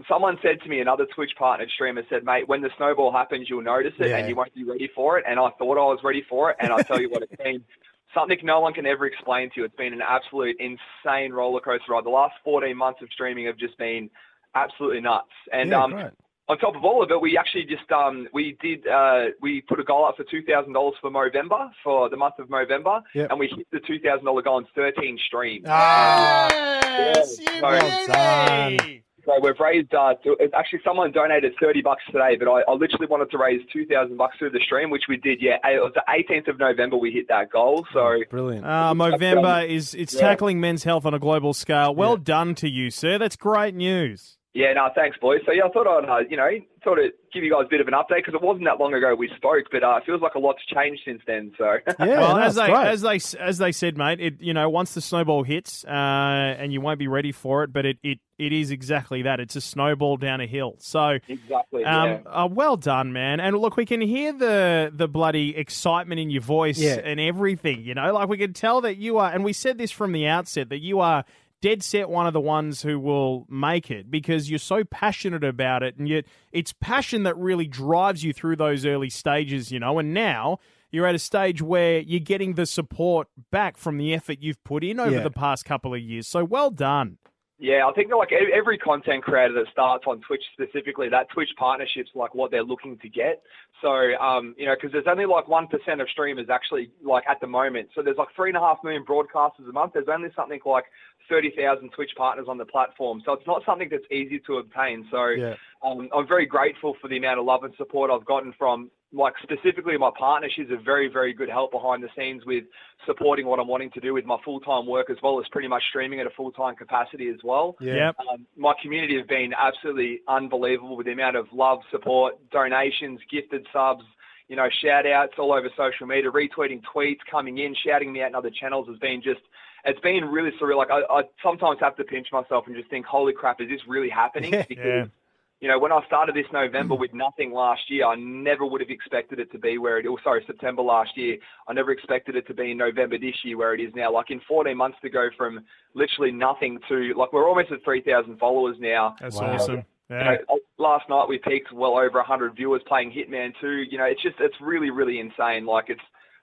Someone said to me, another Twitch partnered streamer said, "Mate, when the snowball happens, you'll notice it, Yeah. and you won't be ready for it." And I thought I was ready for it, and I'll tell you what, it's been *laughs* something no one can ever explain to you. It's been an absolute insane roller coaster ride. The last 14 months of streaming have just been absolutely nuts. And yeah, um, great. on top of all of it, we actually just um, we did uh, we put a goal up for two thousand dollars for Movember for the month of November, Yep. and we hit the two thousand dollar goal in thirteen streams. Ah, Yes, Yeah. you Well beauty. So we've raised uh, to, actually someone donated thirty bucks today, but I, I literally wanted to raise two thousand bucks through the stream, which we did. Yeah, it was the eighteenth of November we hit that goal. So brilliant. Uh, Movember is it's Yeah. tackling men's health on a global scale. Well Yeah. done to you, sir. That's great news. Yeah, no, thanks, boys. So yeah, I thought I'd uh, you know sort of give you guys a bit of an update because it wasn't that long ago we spoke, but uh, it feels like a lot's changed since then. So yeah, well, no, as they great. as they as they said, mate, it you know once the snowball hits, uh, and you won't be ready for it, but it, it it is exactly that. It's a snowball down a hill. So. exactly. yeah. Um, uh, well done, man. And look, we can hear the the bloody excitement in your voice Yeah. and everything. You know, like we can tell that you are, and we said this from the outset that you are dead set one of the ones who will make it because you're so passionate about it, and yet it's passion that really drives you through those early stages. You know, and now. You're at a stage where you're getting the support back from the effort you've put in over Yeah. the past couple of years. So well done. Yeah, I think like e- every content creator that starts on Twitch specifically, that Twitch partnership's like what they're looking to get. So, um, you know, because there's only like 1% of streamers actually like at the moment. So there's like three and a half million broadcasters a month. There's only something like 30,000 Twitch partners on the platform. So it's not something that's easy to obtain. So Yeah. um, I'm very grateful for the amount of love and support I've gotten from like specifically my partner, she's a very, very good help behind the scenes with supporting what I'm wanting to do with my full-time work as well as pretty much streaming at a full-time capacity as well. Yep. Um, my community have been absolutely unbelievable with the amount of love, support, donations, gifted subs, you know, shout outs all over social media, retweeting tweets, coming in, shouting me out in other channels has been just, it's been really surreal. Like I, I sometimes have to pinch myself and just think, holy crap, is this really happening? *laughs* Because, Yeah. you know, when I started this November mm. with nothing last year, I never would have expected it to be where it, oh, sorry, September last year. I never expected it to be in November this year where it is now. Like in 14 months to go from literally nothing to, like we're almost at 3,000 followers now. That's Wow. awesome. You know, uh, last night we peaked well over 100 viewers playing Hitman 2. You know, it's just, it's really, really insane. Like it's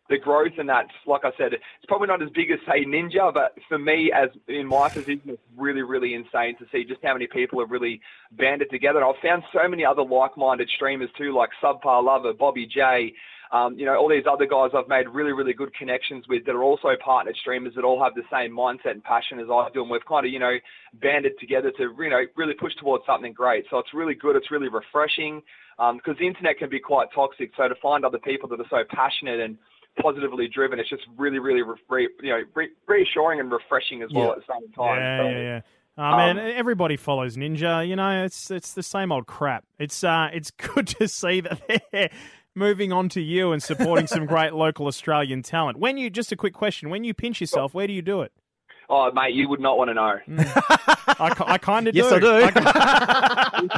the growth and that's, like I said, it's probably not as big as say Ninja, but for me as in my position, it's really, really insane to see just how many people have really banded together. And I've found so many other like-minded streamers too, like Subpar Lover, Bobby J, um, you know, all these other guys I've made really, really good connections with that are also partnered streamers that all have the same mindset and passion as I do. And we've kind of, you know, banded together to, you know, really push towards something great. So it's really good. It's really refreshing because the internet can be quite toxic. So to find other people that are so passionate and positively driven, it's just really, really, re- you know, re- reassuring and refreshing as well Yeah. at the same time. Yeah, So- yeah, yeah. Oh man, Um, everybody follows Ninja. You know, it's it's the same old crap. It's uh, it's *laughs* good to see that they're moving on to you and supporting some great *laughs* local Australian talent. When you just a quick question, when you pinch yourself, where do you do it? Oh, mate, you would not want to know. *laughs* I, I kind of Yes, do. I do.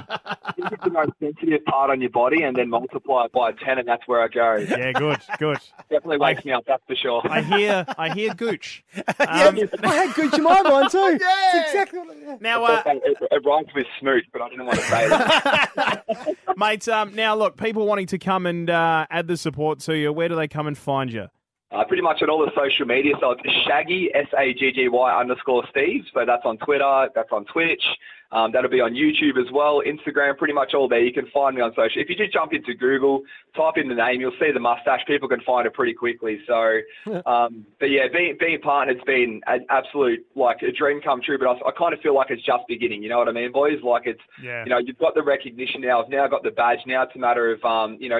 This is the most sensitive part on your body, and then multiply it by ten, and that's where I go. yeah, good, good. Definitely wakes me up, that's for sure. I hear, I hear Gooch. *laughs* yeah, Um, I had Gooch in my mind too. *laughs* yeah. It's exactly what, yeah. now, uh, it, it rhymes with smoot, but I didn't want to say that. *laughs* mate. Um, now, look, people wanting to come and uh, add the support to you. Where do they come and find you? Uh, pretty much on all the social media, so it's Shaggy S A G G Y underscore Steve. So that's on Twitter, that's on Twitch, um, that'll be on YouTube as well, Instagram, pretty much all there. You can find me on social. If you just jump into Google, type in the name, you'll see the mustache. People can find it pretty quickly. So, um, but yeah, being being partnered's been an absolute like a dream come true. But I, I kind of feel like it's just beginning. You know what I mean, boys? Like it's Yeah. you know you've got the recognition now. I've now got the badge. Now it's a matter of um, you know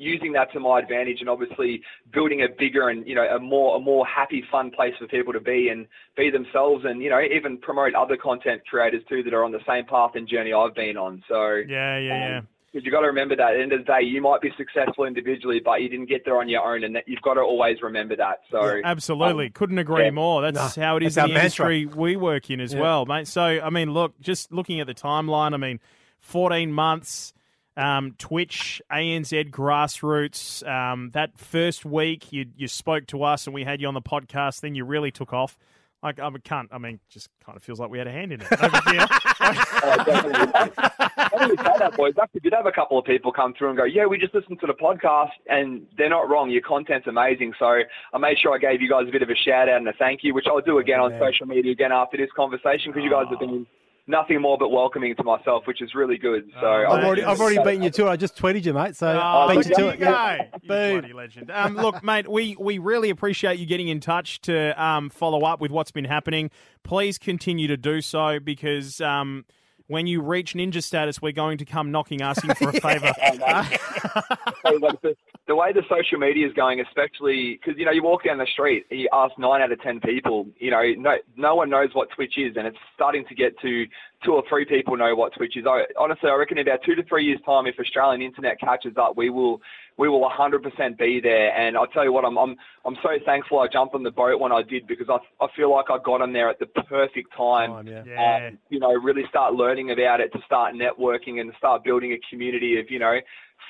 using that to my advantage and obviously building a bigger and you know a more a more happy fun place for people to be and be themselves and you know even promote other content creators too that are on the same path and journey I've been on so Yeah, yeah, yeah. because you've got to remember that at the end of the day you might be successful individually but you didn't get there on your own and that you've got to always remember that so Absolutely. um, Couldn't agree yeah. more. That's No, how it is in our the mantra. industry we work in as Yeah. well, mate. So, I mean, look, just looking at the timeline, I mean, 14 months, um, Twitch, ANZ grassroots. Um, that first week, you, you spoke to us and we had you on the podcast. Then you really took off. Like, I can't, I mean, just kind of feels like we had a hand in it. No big deal. Oh, *laughs* definitely. I didn't say that, boys. Actually, did have a couple of people come through and go, "Yeah, we just listened to the podcast, and they're not wrong. Your content's amazing." So I made sure I gave you guys a bit of a shout out and a thank you, which I'll do again on man. social media again after this conversation because you guys have been nothing more but welcoming to myself, which is really good. So Oh, I- I've already, I've already beaten you to it. I just tweeted you, mate. So Oh, I beat you to it. you Yeah. go. You bloody legend. Um, look, mate, we, we really appreciate you getting in touch to um, follow up with what's been happening. Please continue to do so because um, when you reach ninja status, we're going to come knocking, asking for a *laughs* favour. *laughs* The, way the social media is going, especially because you know you walk down the street and you ask nine out of ten people, you know, no no one knows what Twitch is, and it's starting to get to two or three people know what Twitch is. I, honestly, I reckon in about two to three years' time, if Australian internet catches up, we will we will 100% be there. And I'll tell you what, I'm I'm I'm so thankful I jumped on the boat when I did because I I feel like I got on there at the perfect time Time, yeah. yeah. um, you know, really start learning about it, to start networking and start building a community of, you know,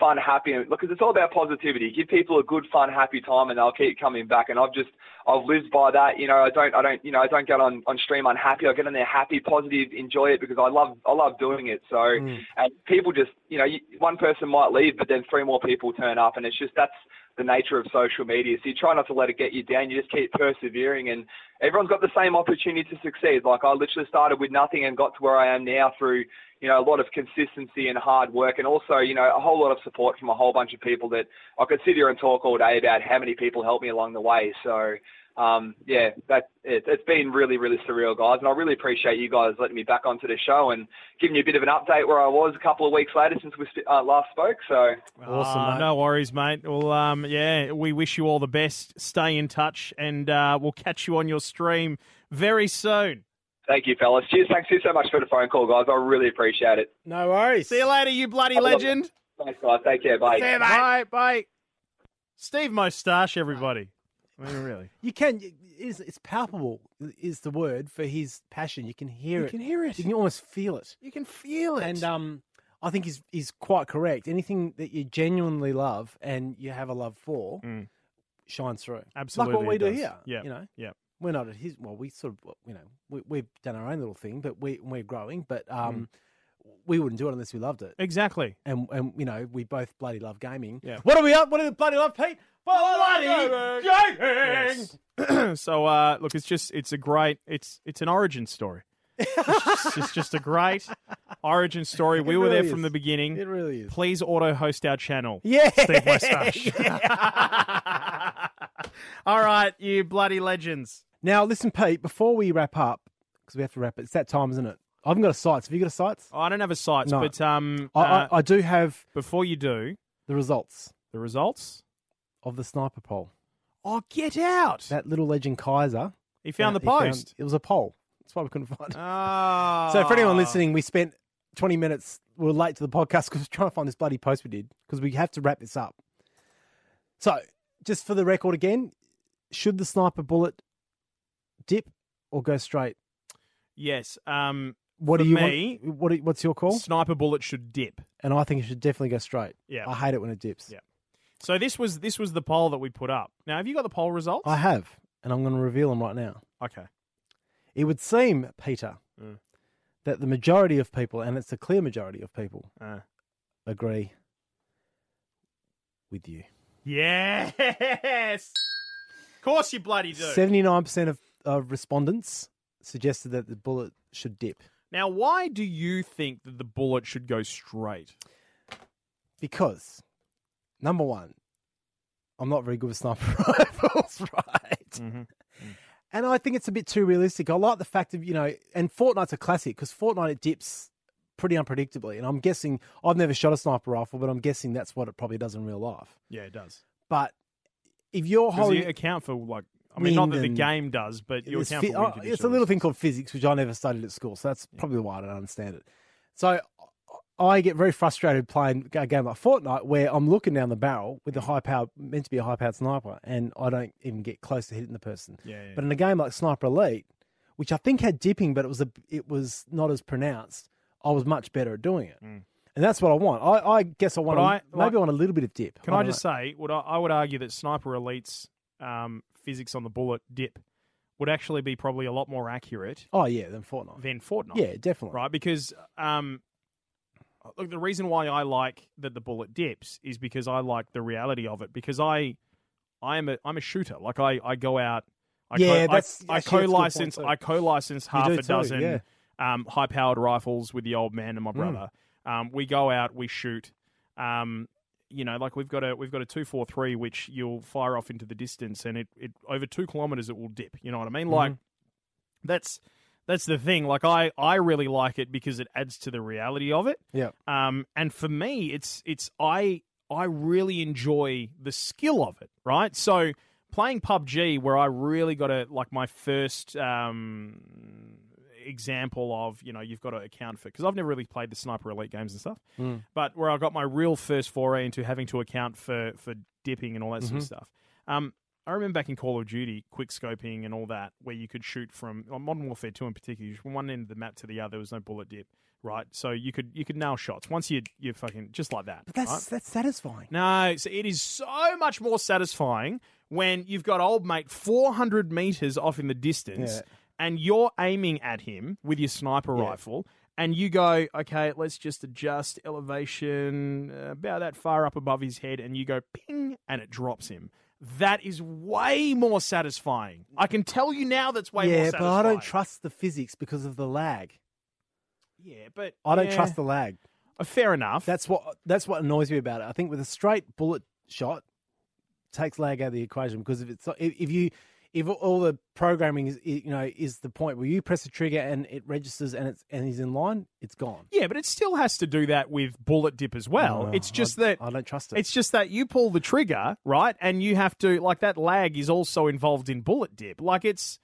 fun, happy, and because it's all about positivity. Give people a good, fun, happy time, and they'll keep coming back. And I've just, I've lived by that. You know, I don't, I don't, you know, I don't get on on stream unhappy. I get on there happy, positive, enjoy it because I love, I love doing it. So, hmm. and people just, you know, you, one person might leave, but then three more people turn up, and it's just that's the nature of social media. So you try not to let it get you down. You just keep persevering, and everyone's got the same opportunity to succeed. Like I literally started with nothing and got to where I am now through, you know, a lot of consistency and hard work, and also, you know, a whole lot of support from a whole bunch of people that I could sit here and talk all day about how many people helped me along the way. So, um, yeah, that it, it's been really, really surreal, guys. And I really appreciate you guys letting me back onto the show and giving you a bit of an update where I was a couple of weeks later since we sp- uh, last spoke. So Awesome, mate. No worries, mate. Well, um, yeah, we wish you all the best. Stay in touch, and uh, we'll catch you on your stream very soon. thank you, fellas. Cheers. Thanks you so much for the phone call, guys. I really appreciate it. No worries. See you later, you bloody I legend. Thanks, guys. Take care. Bye. Bye, bye. Steve Mo Stache, everybody. I mean, really. You can. It's, it's palpable. Is the word for his passion. You can hear You it. can hear it. You can almost feel it. You can feel it. And um, I think he's he's quite correct. Anything that you genuinely love and you have a love for Mm. shines through. Absolutely, like what we do does. here. Yeah, you know. yeah. We're not at his. Well, we sort of you know we, we've done our own little thing, but we we're growing. But um, we wouldn't do it unless we loved it. exactly. And and you know we both bloody love gaming. Yeah. What are we up? What do we bloody love, Pete? Bloody gaming. Yes. *clears throat* so uh, look, it's just it's a great it's it's an origin story. It's just, it's just a great origin story. *laughs* We It were there from the beginning. It really is. Please auto host our channel. *laughs* Yeah. Steve Mo Stache. *laughs* All right, you bloody legends. Now listen, Pete. Before we wrap up, because we have to wrap it. It's that time, isn't it? I haven't got a sites. Have you got a sites? Oh, I don't have a sites, No. but um, I, uh, I, I do have before you do the results the results. of the sniper poll. Oh, get out! That little legend Kaiser. he found the he found- post. it was a poll. That's why we couldn't find it. Ah. So for anyone listening, we spent 20 minutes. We were late to the podcast because we were trying to find this bloody post we did because we have to wrap this up. So just for the record again, should the sniper bullet dip or go straight? yes. Um, What For do you me- want? What do, what's your call? sniper bullet should dip. And I think it should definitely go straight. Yeah. I hate it when it dips. Yeah. So this was this was the poll that we put up. Now, have you got the poll results? I have, and I'm going to reveal them right now. okay. It would seem, Peter, Mm. that the majority of people, and it's a clear majority of people, Uh, agree with you. yes. Of course, you bloody do. Seventy-nine percent of, of respondents suggested that the bullet should dip Now, why do you think that the bullet should go straight? because, number one, I'm not very good with sniper *laughs* rifles, right? Mhm. And I think it's a bit too realistic. I like the fact of you know, and Fortnite's a classic because Fortnite it dips pretty unpredictably, and I'm guessing I've never shot a sniper rifle, but I'm guessing that's what it probably does in real life. Yeah, it does. But if you're Does holding account for like? I mean, not that the game does, but you It's, account wind oh, it's a little thing called physics, which I never studied at school, so that's probably why I don't understand it. So I get very frustrated playing a game like Fortnite, where I'm looking down the barrel with a high power, meant to be a high powered sniper, and I don't even get close to hitting the person. Yeah, yeah. But in a game like Sniper Elite, which I think had dipping, but it was a, it was not as pronounced. I was much better at doing it, and that's what I want. I, I guess I want Mm. I- maybe like- I want a little bit of dip. Can I, don't just know. say, would I, I would argue that Sniper Elite's um, physics on the bullet dip would actually be probably a lot more accurate Oh yeah, then Fortnite. than Fortnite. Yeah, definitely. right? Because um, look, the reason why I like that the bullet dips is because I like the reality of it. Because I, I am a I'm a shooter. Like I, I go out. I Yeah, co- that's- I, I actually, that's a good point co-license. I co-license half a too, dozen yeah. um, high-powered rifles with the old man Mm. and my brother. Um, we go out, we shoot. Um, you know, like we've got a we've got a two four three which you'll fire off into the distance, and it, it over two kilometers it will dip. You know what I mean? Like that's that's the thing. Like I I really like it because it adds to the reality of it. Yeah. Um, and for me, it's it's I I really enjoy the skill of it. Right. So playing PUBG, where I really got a like my first um example of you know you've got to account for because I've never really played the sniper elite games and stuff, but where I got my real first foray into having to account for for dipping and all that sort of stuff. Um, I remember back in Call of Duty, quick scoping and all that, where you could shoot from on Modern Warfare Two in particular, from one end of the map to the other. There was no bullet dip, right? So you could you could nail shots once you you fucking just like that. But that's right? that's satisfying. No, so it is so much more satisfying when you've got old mate 400 meters off in the distance Yeah. And you're aiming at him with your sniper Yeah. rifle and you go, okay, let's just adjust elevation uh, about that far up above his head and you go ping and it drops him. That is way more satisfying. I can tell you now that's way more yeah, satisfying. but I don't trust the physics because of the lag. Yeah, but I don't yeah. trust the lag. Uh, Fair enough. That's what that's what annoys me about it. I think with a straight bullet shot, takes lag out of the equation because if it's if if you if all the programming is you know is the point where you press the trigger and it registers and it's and he's in line, it's gone. Yeah, but it still has to do that with bullet dip as well. No, it's just I, that I don't trust it. It's just that you pull the trigger, right? And you have to like that lag is also involved in bullet dip. Like it's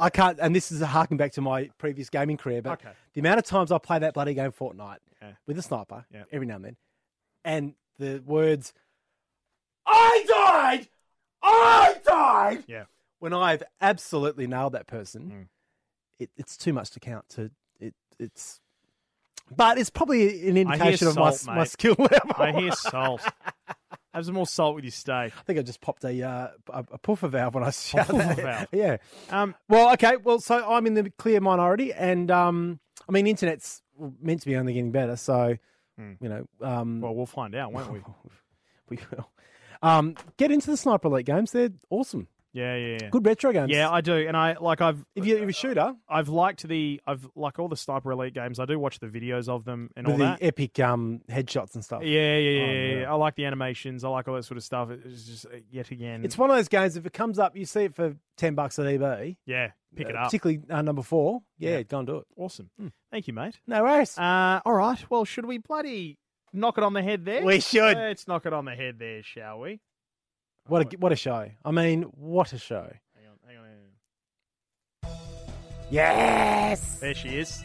I can't, and this is a harking back to my previous gaming career, but Okay. the amount of times I play that bloody game Fortnite Yeah. with a sniper Yeah. every now and then, and the words, I died! I died! Yeah. When I've absolutely nailed that person, Mm. it, it's too much to count to, it, it's, but it's probably an indication of my, salt, my mate. skill *laughs* level. I hear salt. *laughs* Have some more salt with your steak. I think I just popped a, uh, a, a puffer valve when I shouted puffer valve. *laughs* Yeah. Um, Well, okay. Well, so I'm in the clear minority, and um, I mean, internet's meant to be only getting better. So, Hmm. you know, um, well, we'll find out, won't we? we will. Um, get into the Sniper Elite games. They're awesome. Yeah, yeah, yeah. Good retro games. Yeah, I do, and I like I've if you're a shooter I've liked the I've like all the Sniper Elite games. I do watch the videos of them and all the that. epic um, headshots and stuff. Yeah, yeah, yeah, Oh, yeah, yeah. I like the animations. I like all that sort of stuff. It's just uh, yet again. It's one of those games. If it comes up, you see it for ten bucks at eBay. yeah, pick it uh, up. Particularly uh, number four. Yeah, Yeah. go and do it. Awesome. Thank you, mate. No worries. Uh, all right. Well, should we bloody knock it on the head there? we should. Let's knock it on the head there, shall we? What a what a show. I mean, what a show. Hang on, hang on, hang on. Yes. There she is.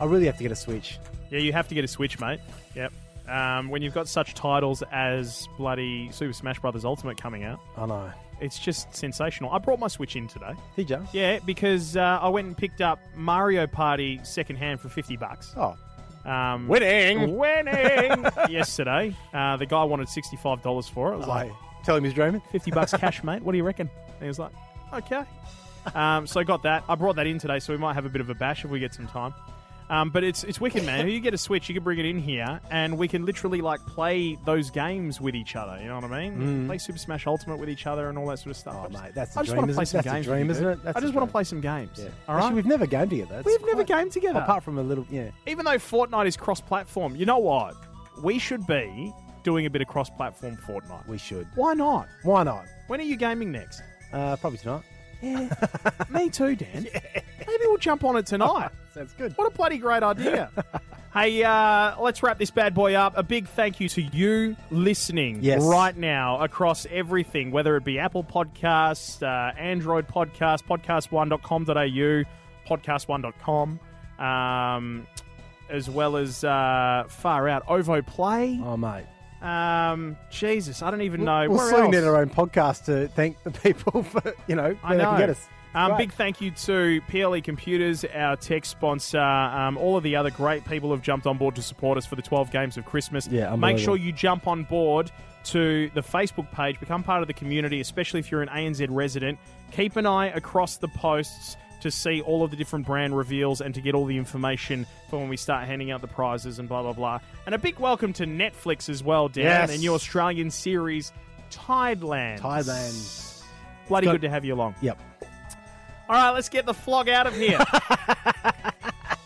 I really have to get a Switch. Yeah, you have to get a Switch, mate. Yep. Um, when you've got such titles as bloody Super Smash Brothers Ultimate coming out, I know. it's just sensational. I brought my Switch in today. Did you? Yeah, because uh, I went and picked up Mario Party secondhand for fifty bucks. Oh, Um, winning. winning *laughs* yesterday. Uh, the guy wanted sixty five dollars for it. I was like, Like, tell him he's dreaming. 50 bucks cash, mate. What do you reckon? And he was like, okay. Um, so I got that. I brought that in today, so we might have a bit of a bash if we get some time. Um, but it's it's wicked, man. If you get a Switch, you can bring it in here, and we can literally like play those games with each other. You know what I mean? Play Super Smash Ultimate with each other and all that sort of stuff. Mm. Oh, I just, mate, that's I the just dream, want to play some? That's games. dream, isn't it? That's I just want to play some games. Yeah. All Actually, we've never gamed together. That's We've never gamed together. Apart from a little, yeah. Even though Fortnite is cross-platform, you know what? We should be doing a bit of cross-platform Fortnite. We should. Why not? Why not? When are you gaming next? Uh, probably tonight. Yeah, *laughs* me too, Dan. Maybe we'll jump on it tonight. *laughs* Sounds good. What a bloody great idea. *laughs* hey, uh, let's wrap this bad boy up. A big thank you to you listening Yes. right now across everything, whether it be Apple Podcasts, uh, Android Podcast, podcast1.com.au, podcast1.com, um, as well as uh, far out OVO Play. Oh, mate. Um, Jesus, I don't even know. We'll Where soon else? get our own podcast to thank the people *laughs* for, you know, I where they know. can get us. Um, Great. big thank you to PLE Computers, our tech sponsor, um, all of the other great people who've jumped on board to support us for the 12 games of Christmas. Yeah, Make sure you jump on board to the Facebook page, become part of the community, especially if you're an ANZ resident. Keep an eye across the posts to see all of the different brand reveals and to get all the information for when we start handing out the prizes and blah, blah, blah. And a big welcome to Netflix as well, Dan, Yes. and your Australian series, Tideland. Thailand. Bloody Got- good to have you along. Yep. All right, let's get the flog out of here. *laughs*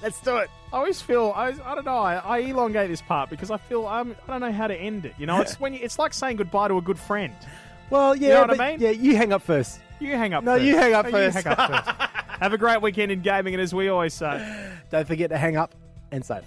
Let's do it. I always feel I, I don't know. I, I elongate this part because I feel um, I don't know how to end it. You know, it's *laughs* when you, it's like saying goodbye to a good friend. Well, yeah, you know what I mean? Yeah, you hang up first. You hang up. No, first. you hang up first. You hang up first. Have a great weekend in gaming, and as we always say. Don't forget to hang up and save.